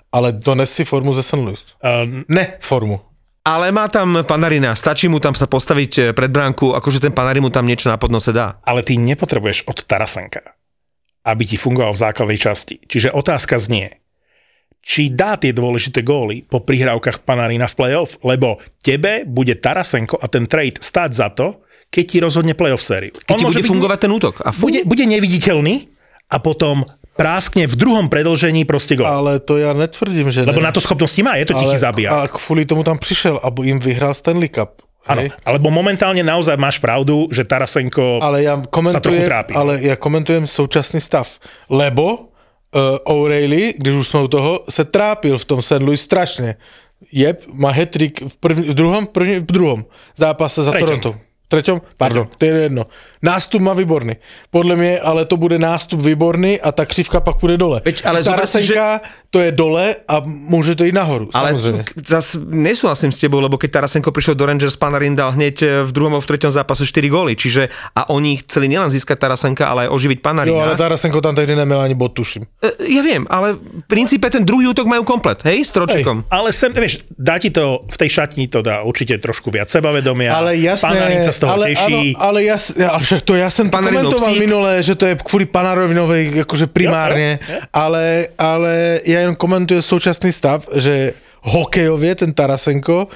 ale dones si formu ze St. Louis. Uh, ne formu ale má tam Panarina, stačí mu tam sa postaviť e, pred bránku, akože ten Panarin mu tam niečo na podnose dá. Ale ty nepotrebuješ od Tarasenka, aby ti fungoval v základnej časti. Čiže otázka znie, či dá tie dôležité góly po prihrávkach Panarina v playoff, lebo tebe bude Tarasenko a ten trade stáť za to, keď ti rozhodne playoff sériu. Keď On ti bude fungovať ten útok. A fun- bude, bude neviditeľný a potom práskne v druhom predlžení proste gol. Ale to ja netvrdím, že Lebo ne. na to schopnosti má, je to tichý zabijak. Ale kvôli tomu tam prišiel, aby im vyhral Stanley Cup. Áno, alebo momentálne naozaj máš pravdu, že Tarasenko ale ja sa trochu trápi. Ale ja komentujem současný stav, lebo uh, O'Reilly, když už sme u toho, se trápil v tom St. Louis strašne. Jeb, má hetrik v, první, v druhom, první, v druhom zápase za Treťom. Toronto treťom? Pardon, to je jedno. Nástup má výborný. Podľa mňa, ale to bude nástup výborný a ta křivka pak půjde dole. Veď, ale Tarasenka, že... to je dole a môže to ísť nahoru, ale samozrejme. zase nesúhlasím s tebou, lebo keď Tarasenko prišiel do Rangers, Panarin dal hneď e, v druhom a v treťom zápase 4 góly, čiže a oni chceli nielen získať Tarasenka, ale aj oživiť Panarina. Jo, ale Tarasenko tam tedy nemal ani bod, tuším. E, ja viem, ale v princípe ten druhý útok majú komplet, hej, s Tročekom. Hej, ale sem, vieš, dá ti to v tej šatni to dá určite trošku viac sebavedomia. Ale jasné, Panarin sa z toho ale, teší. Áno, ale ja, ale však to ja som komentoval minule, že to je kvôli Panarovinovej akože primárne, jo, jo, jo. Ale, ale ja jen komentujem současný stav, že hokejovie ten Tarasenko,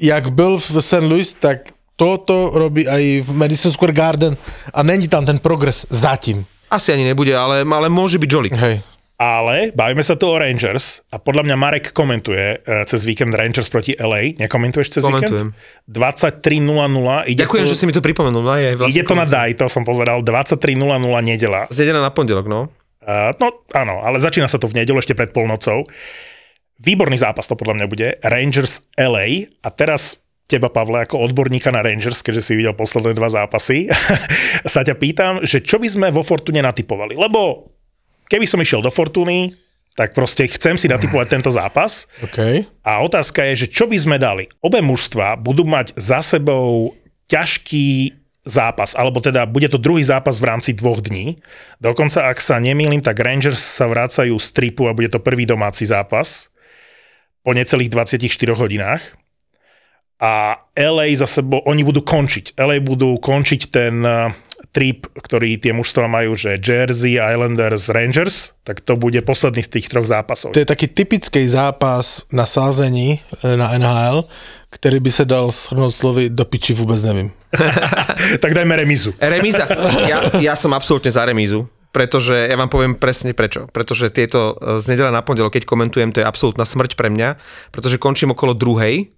jak byl v St. Louis, tak toto robí aj v Madison Square Garden a není tam ten progres zatím. Asi ani nebude, ale, ale môže byť Jolik. Hej. Ale bavíme sa tu o Rangers a podľa mňa Marek komentuje e, cez víkend Rangers proti LA. Nekomentuješ cez Komentujem. víkend? 23.00. Ide Ďakujem, to, že si mi to pripomenul. No, aj vlastne Ide to na DAI, to som pozeral. 23.00 nedela. Z na pondelok, no. No áno, ale začína sa to v nedelu ešte pred polnocou. Výborný zápas to podľa mňa bude. Rangers LA a teraz teba, Pavle, ako odborníka na Rangers, keďže si videl posledné dva zápasy, sa ťa pýtam, že čo by sme vo Fortune natypovali? Lebo keby som išiel do Fortuny, tak proste chcem si natypovať tento zápas. OK. A otázka je, že čo by sme dali? Obe mužstva budú mať za sebou ťažký zápas, alebo teda bude to druhý zápas v rámci dvoch dní. Dokonca, ak sa nemýlim, tak Rangers sa vracajú z tripu a bude to prvý domáci zápas po necelých 24 hodinách. A LA za sebou, oni budú končiť. LA budú končiť ten eh, trip, ktorý tie mužstva majú, že Jersey, Islanders, Rangers, tak to bude posledný z tých troch zápasov. To je taký typický zápas na sázení e, na NHL, který by se dal shrnout slovy do piči vůbec nevím. tak dajme remizu. Remíza. Ja, ja som absolútne za remízu. Pretože ja vám poviem presne prečo. Pretože tieto e, z nedela na pondelok, keď komentujem, to je absolútna smrť pre mňa, pretože končím okolo druhej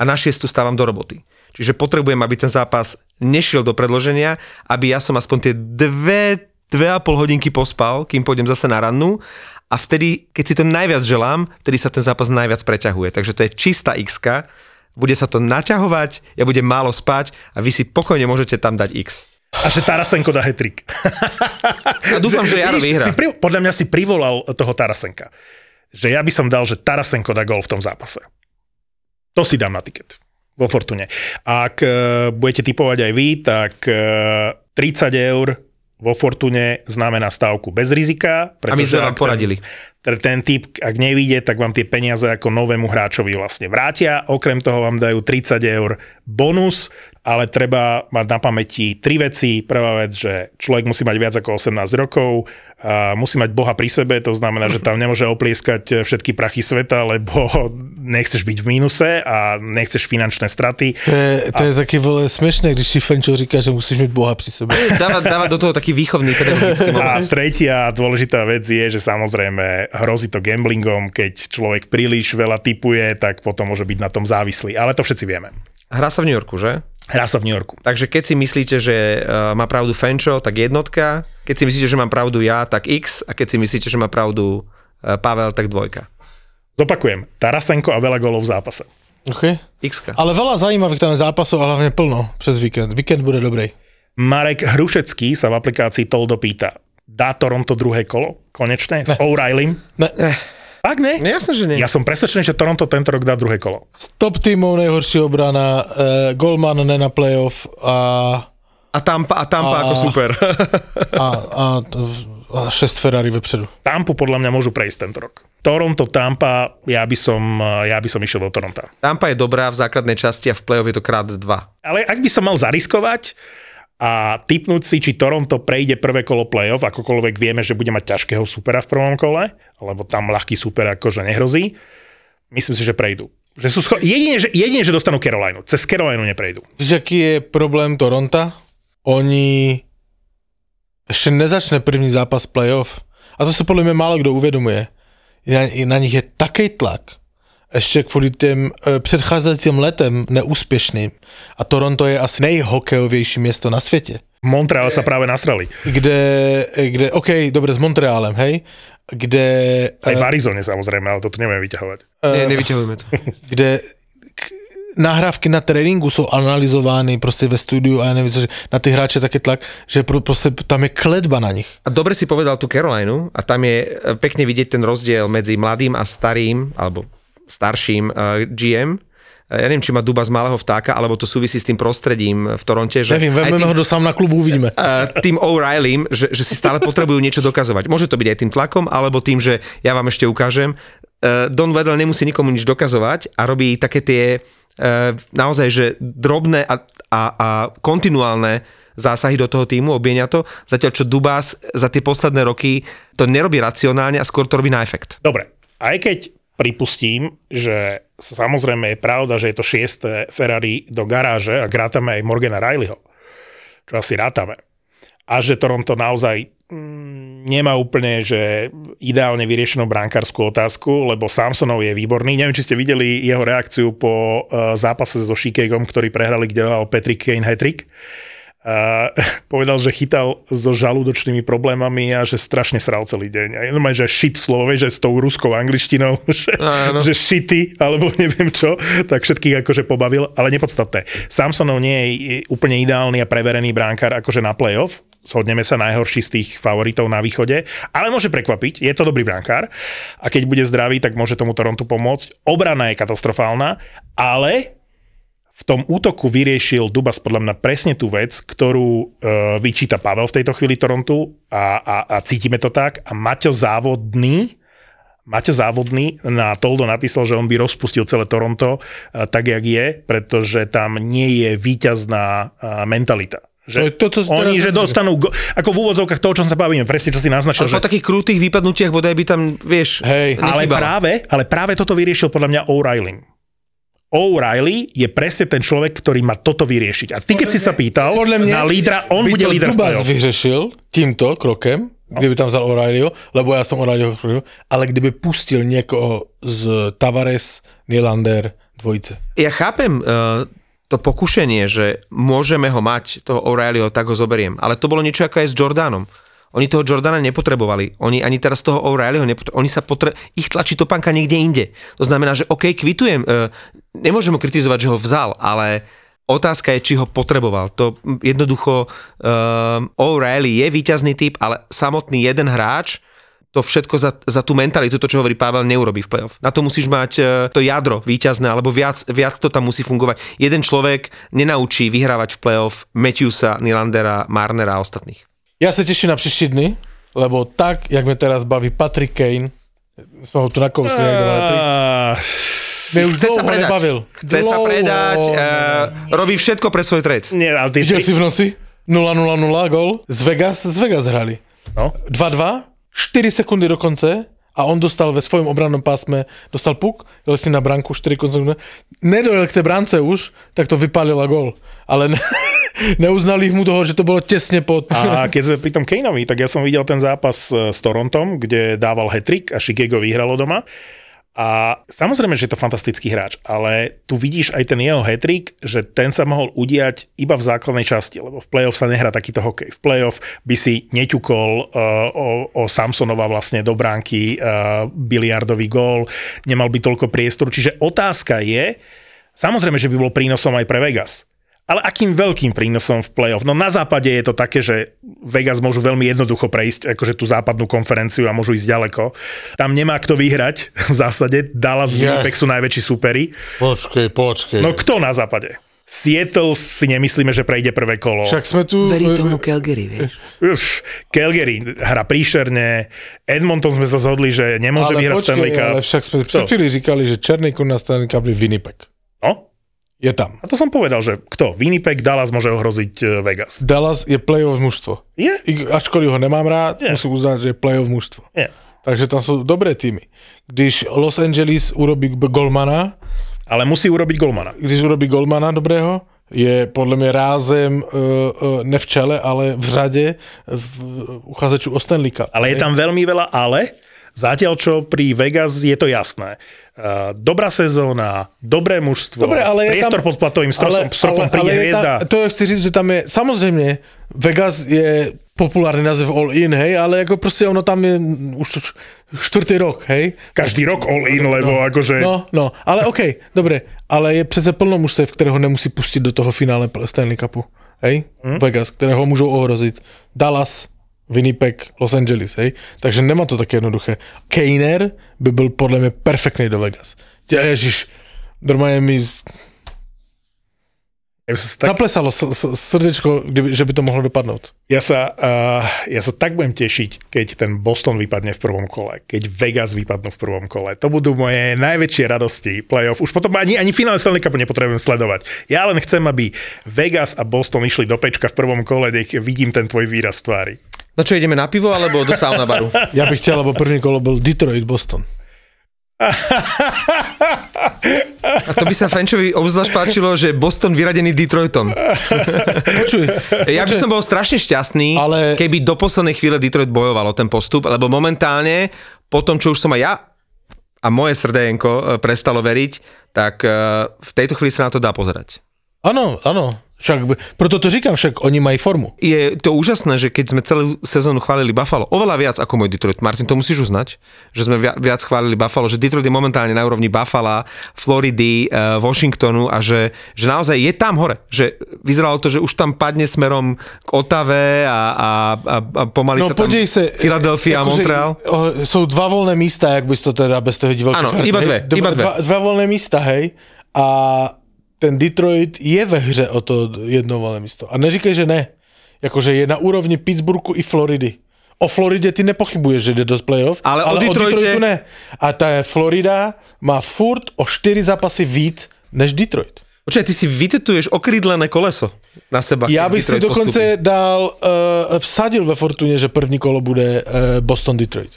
a na šiestu stávam do roboty. Čiže potrebujem, aby ten zápas nešiel do predloženia, aby ja som aspoň tie dve, dve a pol hodinky pospal, kým pôjdem zase na rannu a vtedy, keď si to najviac želám, vtedy sa ten zápas najviac preťahuje. Takže to je čistá x bude sa to naťahovať, ja budem málo spať a vy si pokojne môžete tam dať x. A že Tarasenko dá hetrik. A dúfam, že Jaro vyhrá. Si pri, podľa mňa si privolal toho Tarasenka. Že ja by som dal, že Tarasenko dá gol v tom zápase. To si dám na tiket vo Fortune. Ak uh, budete typovať aj vy, tak uh, 30 eur vo Fortune znamená stávku bez rizika. A my sme vám poradili. ten, ten typ, ak nevíde, tak vám tie peniaze ako novému hráčovi vlastne vrátia. Okrem toho vám dajú 30 eur bonus, ale treba mať na pamäti tri veci. Prvá vec, že človek musí mať viac ako 18 rokov, a musí mať Boha pri sebe, to znamená, že tam nemôže oplieskať všetky prachy sveta, lebo nechceš byť v mínuse a nechceš finančné straty. To je, to je taky vole směšné, když si Fenčo říká, že musíš mít Boha při sebe. Dáva, dáva do toho taký výchovný pedagogický A tretia dôležitá vec je, že samozrejme hrozí to gamblingom, keď človek príliš veľa typuje, tak potom môže byť na tom závislý. Ale to všetci vieme. Hrá sa v New Yorku, že? Hrá sa v New Yorku. Takže keď si myslíte, že uh, má pravdu Fenčo, tak jednotka. Keď si myslíte, že mám pravdu ja, tak X. A keď si myslíte, že má pravdu uh, Pavel, tak dvojka. Zopakujem, Tarasenko a veľa golov v zápase. Okay. X. Ale veľa zajímavých tam zápasov a hlavne plno přes víkend. Víkend bude dobrý. Marek Hrušecký sa v aplikácii Toldo pýta, dá Toronto druhé kolo? Konečne? S O'Reillym? Ne, Fakt ne? No jasne, že nie. Ja som presvedčený, že Toronto tento rok dá druhé kolo. z top týmov nejhorší obrana, eh, Golman ne na playoff a, A Tampa, a Tampa A- ako super. a, a, a šest Ferrari vepředu. Tampu podľa mňa môžu prejsť tento rok. Toronto, Tampa, ja by som, ja by som išiel do Toronta. Tampa je dobrá v základnej časti a v play-off je to krát dva. Ale ak by som mal zariskovať a typnúť si, či Toronto prejde prvé kolo playoff, akokoľvek vieme, že bude mať ťažkého supera v prvom kole, lebo tam ľahký super akože nehrozí, myslím si, že prejdú. Že sú scho- jedine, že, jedine, že dostanú Carolinu. Cez Carolinu neprejdú. Víš, jaký je problém Toronta? Oni ještě nezačne první zápas playoff. A to se podle mě málo kdo uvědomuje. Na, na nich je taký tlak. Ještě kvůli těm e, předcházejícím letem neúspěšným. A Toronto je asi nejhokejovější město na světě. V Montreale sa práve nasrali. Kde, kde OK, dobre, s Montrealem, hej? Kde, Aj e, v Arizone samozrejme, ale toto neviem vyťahovať. Ne, nevyťahujme to. kde k, nahrávky na tréninku jsou analyzovány prostě ve studiu a já nevím, co, že na ty hráče také tlak, že pro, prostě tam je kledba na nich. A dobre si povedal tú Carolinu a tam je e, pekne vidieť ten rozdiel medzi mladým a starým, alebo starším uh, GM. E, Ja neviem, či má duba z malého vtáka, alebo to súvisí s tým prostredím v Toronte. Že vezmeme tým, ho do sám na klubu, uvidíme. tým O'Reillym, že, že si stále potrebujú niečo dokazovať. Môže to byť aj tým tlakom, alebo tým, že ja vám ešte ukážem. Don Weddle nemusí nikomu nič dokazovať a robí také tie naozaj, že drobné a, a, a kontinuálne zásahy do toho týmu, obienia to, zatiaľ čo Dubás za tie posledné roky to nerobí racionálne a skôr to robí na efekt. Dobre, aj keď pripustím, že samozrejme je pravda, že je to šiesté Ferrari do garáže a grátame aj Morgana Rileyho, čo asi rátame. A že Toronto naozaj mm, nemá úplne, že ideálne vyriešenú brankárskú otázku, lebo Samsonov je výborný. Neviem, či ste videli jeho reakciu po uh, zápase so Shikegom, ktorý prehrali, kde mal Patrick Kane hat-trick. A povedal, že chytal so žalúdočnými problémami a že strašne sral celý deň. A jenom že shit slovo, že s tou ruskou angličtinou, že, Áno. že shity, alebo neviem čo, tak všetkých akože pobavil, ale nepodstatné. Samsonov nie je úplne ideálny a preverený bránkár akože na playoff, shodneme sa najhorší z tých favoritov na východe, ale môže prekvapiť, je to dobrý brankár a keď bude zdravý, tak môže tomu Torontu pomôcť. Obrana je katastrofálna, ale v tom útoku vyriešil Dubas podľa mňa presne tú vec, ktorú e, vyčíta Pavel v tejto chvíli Torontu a, a, a cítime to tak. A Maťo Závodný, Maťo Závodný na Toldo napísal, že on by rozpustil celé Toronto e, tak, jak je, pretože tam nie je víťazná e, mentalita. To Že to, čo oni, že dostanú, go- ako v úvodzovkách toho, o čom sa bavíme, presne čo si naznačil, Ale že po takých krutých vypadnutiach bodaj by tam, vieš, Hej. ale práve, ale práve toto vyriešil podľa mňa O'Reilly. O'Reilly je presne ten človek, ktorý má toto vyriešiť. A ty, keď si sa pýtal Podľa mňa na lídra, on by bude to líder v playoff. vyřešil týmto krokem, kdyby tam vzal O'Reillyho, lebo ja som O'Reillyho, ale kdyby pustil niekoho z Tavares, Nylander, dvojice. Ja chápem uh, to pokušenie, že môžeme ho mať, toho O'Reillyho, tak ho zoberiem. Ale to bolo niečo ako aj s Jordanom. Oni toho Jordana nepotrebovali. Oni ani teraz toho O'Reillyho nepotrebovali. Oni sa potre... Ich tlačí topánka niekde inde. To znamená, že OK, kvitujem. Uh, nemôžem ho kritizovať, že ho vzal, ale otázka je, či ho potreboval. To jednoducho um, O'Reilly je víťazný typ, ale samotný jeden hráč to všetko za, za tú mentalitu, to čo hovorí Pavel, neurobí v play-off. Na to musíš mať e, to jadro víťazné, alebo viac, viac to tam musí fungovať. Jeden človek nenaučí vyhrávať v play-off Matthewsa, Nylandera, Marnera a ostatných. Ja sa teším na příští dny, lebo tak, jak mi teraz baví Patrick Kane, sme ho tu nakousli, Chce sa predať. nebavil. Chce sa Dlouho. predať, uh, robí všetko pre svoj trade. Nie, ale ty, Videl si v noci? 0-0-0 gol. Z Vegas, z Vegas hrali. No. 2-2, 4 sekundy do konce a on dostal ve svojom obrannom pásme, dostal puk, dal si na branku 4 sekundy. Nedojel k té brance už, tak to vypálila gol. Ale ne, neuznali mu toho, že to bolo tesne pod... A keď sme pri tom Kaneovi, tak ja som videl ten zápas e, s Torontom, kde dával hetrik a Chicago vyhralo doma. A samozrejme, že je to fantastický hráč, ale tu vidíš aj ten jeho hetrik, že ten sa mohol udiať iba v základnej časti, lebo v playoff sa nehrá takýto hokej. V playoff by si neťukol uh, o, o Samsonova vlastne do bránky uh, biliardový gól, nemal by toľko priestoru. Čiže otázka je, samozrejme, že by bol prínosom aj pre Vegas. Ale akým veľkým prínosom v playoff? No na západe je to také, že Vegas môžu veľmi jednoducho prejsť akože tú západnú konferenciu a môžu ísť ďaleko. Tam nemá kto vyhrať v zásade. Dallas, Ja. Winnipeg sú najväčší súperi. Počkej, počkej. No kto na západe? Seattle si nemyslíme, že prejde prvé kolo. Však sme tu... Calgary, vieš. Uf, Calgary hra príšerne. Edmonton sme sa zhodli, že nemôže ale vyhrať počkej, Stanley Cup. ale však sme Kto? před chvíli říkali, že černý kun na Stanley Cup je Winnipeg. Je tam. A to som povedal, že kto? Winnipeg, Dallas môže ohroziť e, Vegas. Dallas je playoff mužstvo. Je? I, ačkoliv ho nemám rád, Je. musím uznať, že je playoff mužstvo. Je. Takže tam sú dobré týmy. Když Los Angeles urobí golmana, Ale musí urobiť golmana. když urobí golmana dobrého, je podle mě rázem uh, uh, ne v čele, ale v řadě v uchazečů o Stanley Cup. Ale je tam veľmi veľa ale. Zatiaľ, čo pri Vegas je to jasné. Uh, dobrá sezóna, dobré mužstvo, Dobre, ale je priestor tam, pod platovým stropom, stropom príde je hviezda. Tam, to chci říct, že tam je, samozřejmě, Vegas je populárny název All In, hej, ale jako prostě ono tam je už čtvrtý rok, hej. Každý rok all in, lebo akože... No, no, ale OK, dobre, ale je přece plno mužstev, kterého nemusí pustit do toho finále Stanley Cupu, hej, hmm? Vegas, kterého můžou ohrozit. Dallas, Winnipeg, Los Angeles, hej, takže nemá to také jednoduché. Kaner by byl podle mě perfektný do Vegas. Ježiš, normálně mi z- Ja sa, tak, zaplesalo srdečko, kdyby, že by to mohlo dopadnout. ja, sa, uh, ja sa tak budem tešiť, keď ten Boston vypadne v prvom kole, keď Vegas vypadnú v prvom kole. To budú moje najväčšie radosti playoff. Už potom ani, ani finále Stanley Cupu nepotrebujem sledovať. Ja len chcem, aby Vegas a Boston išli do pečka v prvom kole, nech vidím ten tvoj výraz v tvári. No čo, ideme na pivo alebo do sauna baru? Já bych chtěl, aby první kolo byl Detroit, Boston. A to by sa Frenchovi obzvlášť páčilo, že Boston vyradený Detroitom. Počuj, Ja by som bol strašne šťastný, Ale- keby do poslednej chvíle Detroit bojoval o ten postup, lebo momentálne, po tom, čo už som aj ja a moje srdenko eh, prestalo veriť, tak eh, v tejto chvíli sa na to dá pozerať. Áno, áno. Však, proto to říkám, však oni mají formu. Je to úžasné, že keď sme celú sezónu chválili Buffalo, oveľa viac ako môj Detroit, Martin, to musíš uznať, že sme via- viac chválili Buffalo, že Detroit je momentálne na úrovni Buffalo, Floridy, eh, Washingtonu a že, že naozaj je tam hore. Že vyzeralo to, že už tam padne smerom k Otave a, a, a, a pomaly No sa tam sa. Philadelphia a Montreal. o, Sú dva voľné místa, jak bys to teda bez toho divoké Áno, dve, iba dve. Dva, dva voľné místa, hej. A ten Detroit je ve hře o to jedno voľné místo. A neříkej, že ne. Jakože je na úrovni Pittsburghu i Floridy. O Floridě ty nepochybuješ, že jde do playoff, Ale o ale o Detroite- Detroitu ne. A ta Florida má furt o 4 zápasy víc než Detroit. Počkaj, ty si vytetuješ okrídlené koleso na seba. Já keď bych si dokonce postupí. dal, uh, vsadil ve Fortuně, že první kolo bude uh, Boston-Detroit.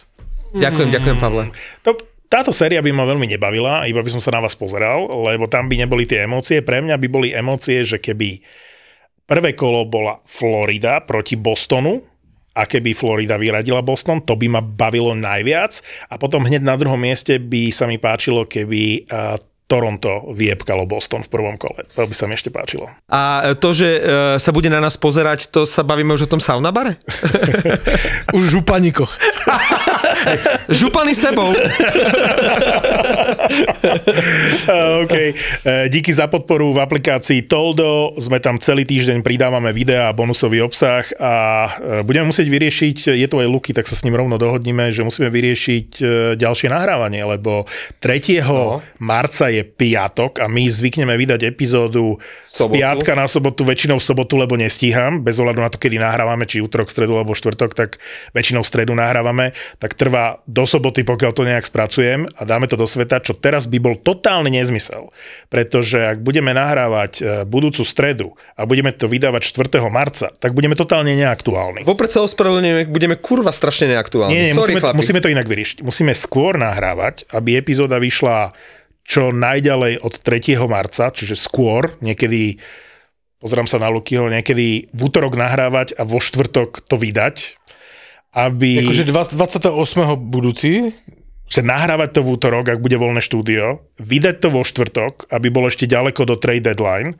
Ďakujem, ďakujem, Pavle. To, táto séria by ma veľmi nebavila, iba by som sa na vás pozeral, lebo tam by neboli tie emócie. Pre mňa by boli emócie, že keby prvé kolo bola Florida proti Bostonu, a keby Florida vyradila Boston, to by ma bavilo najviac. A potom hneď na druhom mieste by sa mi páčilo, keby uh, Toronto vyjebkalo Boston v prvom kole. To by sa mi ešte páčilo. A to, že e, sa bude na nás pozerať, to sa bavíme už o tom sauna bare? Už v županikoch. Župany sebou. OK. Eh, Díky za podporu v aplikácii Toldo. Sme tam celý týždeň, pridávame videá a bonusový obsah a eh, budeme musieť vyriešiť, je tu aj Luky, tak sa s ním rovno dohodníme, že musíme vyriešiť eh, ďalšie nahrávanie, lebo 3. No. marca je piatok a my zvykneme vydať epizódu z Sobotu. piatka na sobotu, väčšinou v sobotu, lebo nestíham, bez ohľadu na to, kedy nahrávame, či útorok, stredu alebo štvrtok, tak väčšinou v stredu nahrávame, tak trvá do soboty, pokiaľ to nejak spracujem a dáme to do sveta, čo teraz by bol totálny nezmysel. Pretože ak budeme nahrávať e, budúcu stredu a budeme to vydávať 4. marca, tak budeme totálne neaktuálni. Vopred sa ospravedlňujeme, budeme kurva strašne neaktuálni. Nie, nie, Sorry, musíme, chlapi. musíme to inak vyriešiť. Musíme skôr nahrávať, aby epizóda vyšla čo najďalej od 3. marca, čiže skôr, niekedy, pozerám sa na Lukyho, niekedy v útorok nahrávať a vo štvrtok to vydať, aby... Jakože 20, 28. budúci, že nahrávať to v útorok, ak bude voľné štúdio, vydať to vo štvrtok, aby bolo ešte ďaleko do trade deadline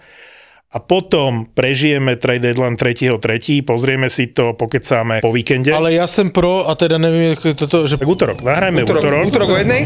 a potom prežijeme trade deadline 3.3., pozrieme si to, pokecáme po víkende. Ale... já jsem pro a teda nevím, jak je toto, že Tak útorok, nahrajme Útorok, útorok. útorok o jednej?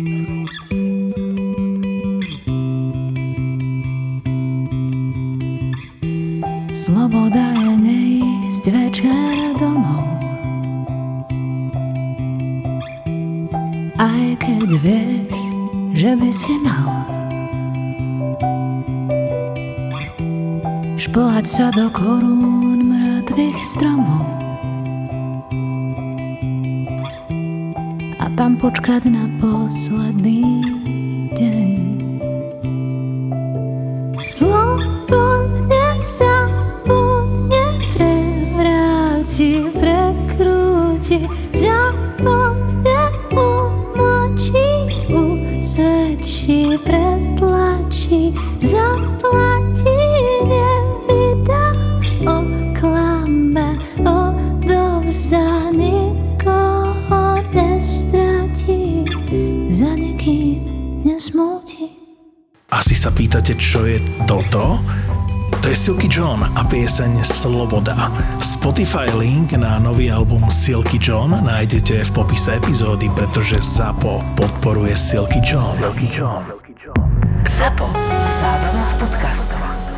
Sloboda je neísť večer domov. Aj keď vieš, že by si mal Šplhať sa do korún mŕtvych stromov. A tam počkať na posledný deň. Slobodne prekrúti, zapodne umlčí, usvedčí, pretlačí, zaplatí, nevydá, oklame, odovzdá, nikoho nestratí, za nikým nesmúti. Asi sa pýtate, čo je toto, to je Silky John a pieseň Sloboda. Spotify link na nový album Silky John nájdete v popise epizódy, pretože ZAPO podporuje Silky John. Silky John. ZAPO. Zábrná v podcastovách.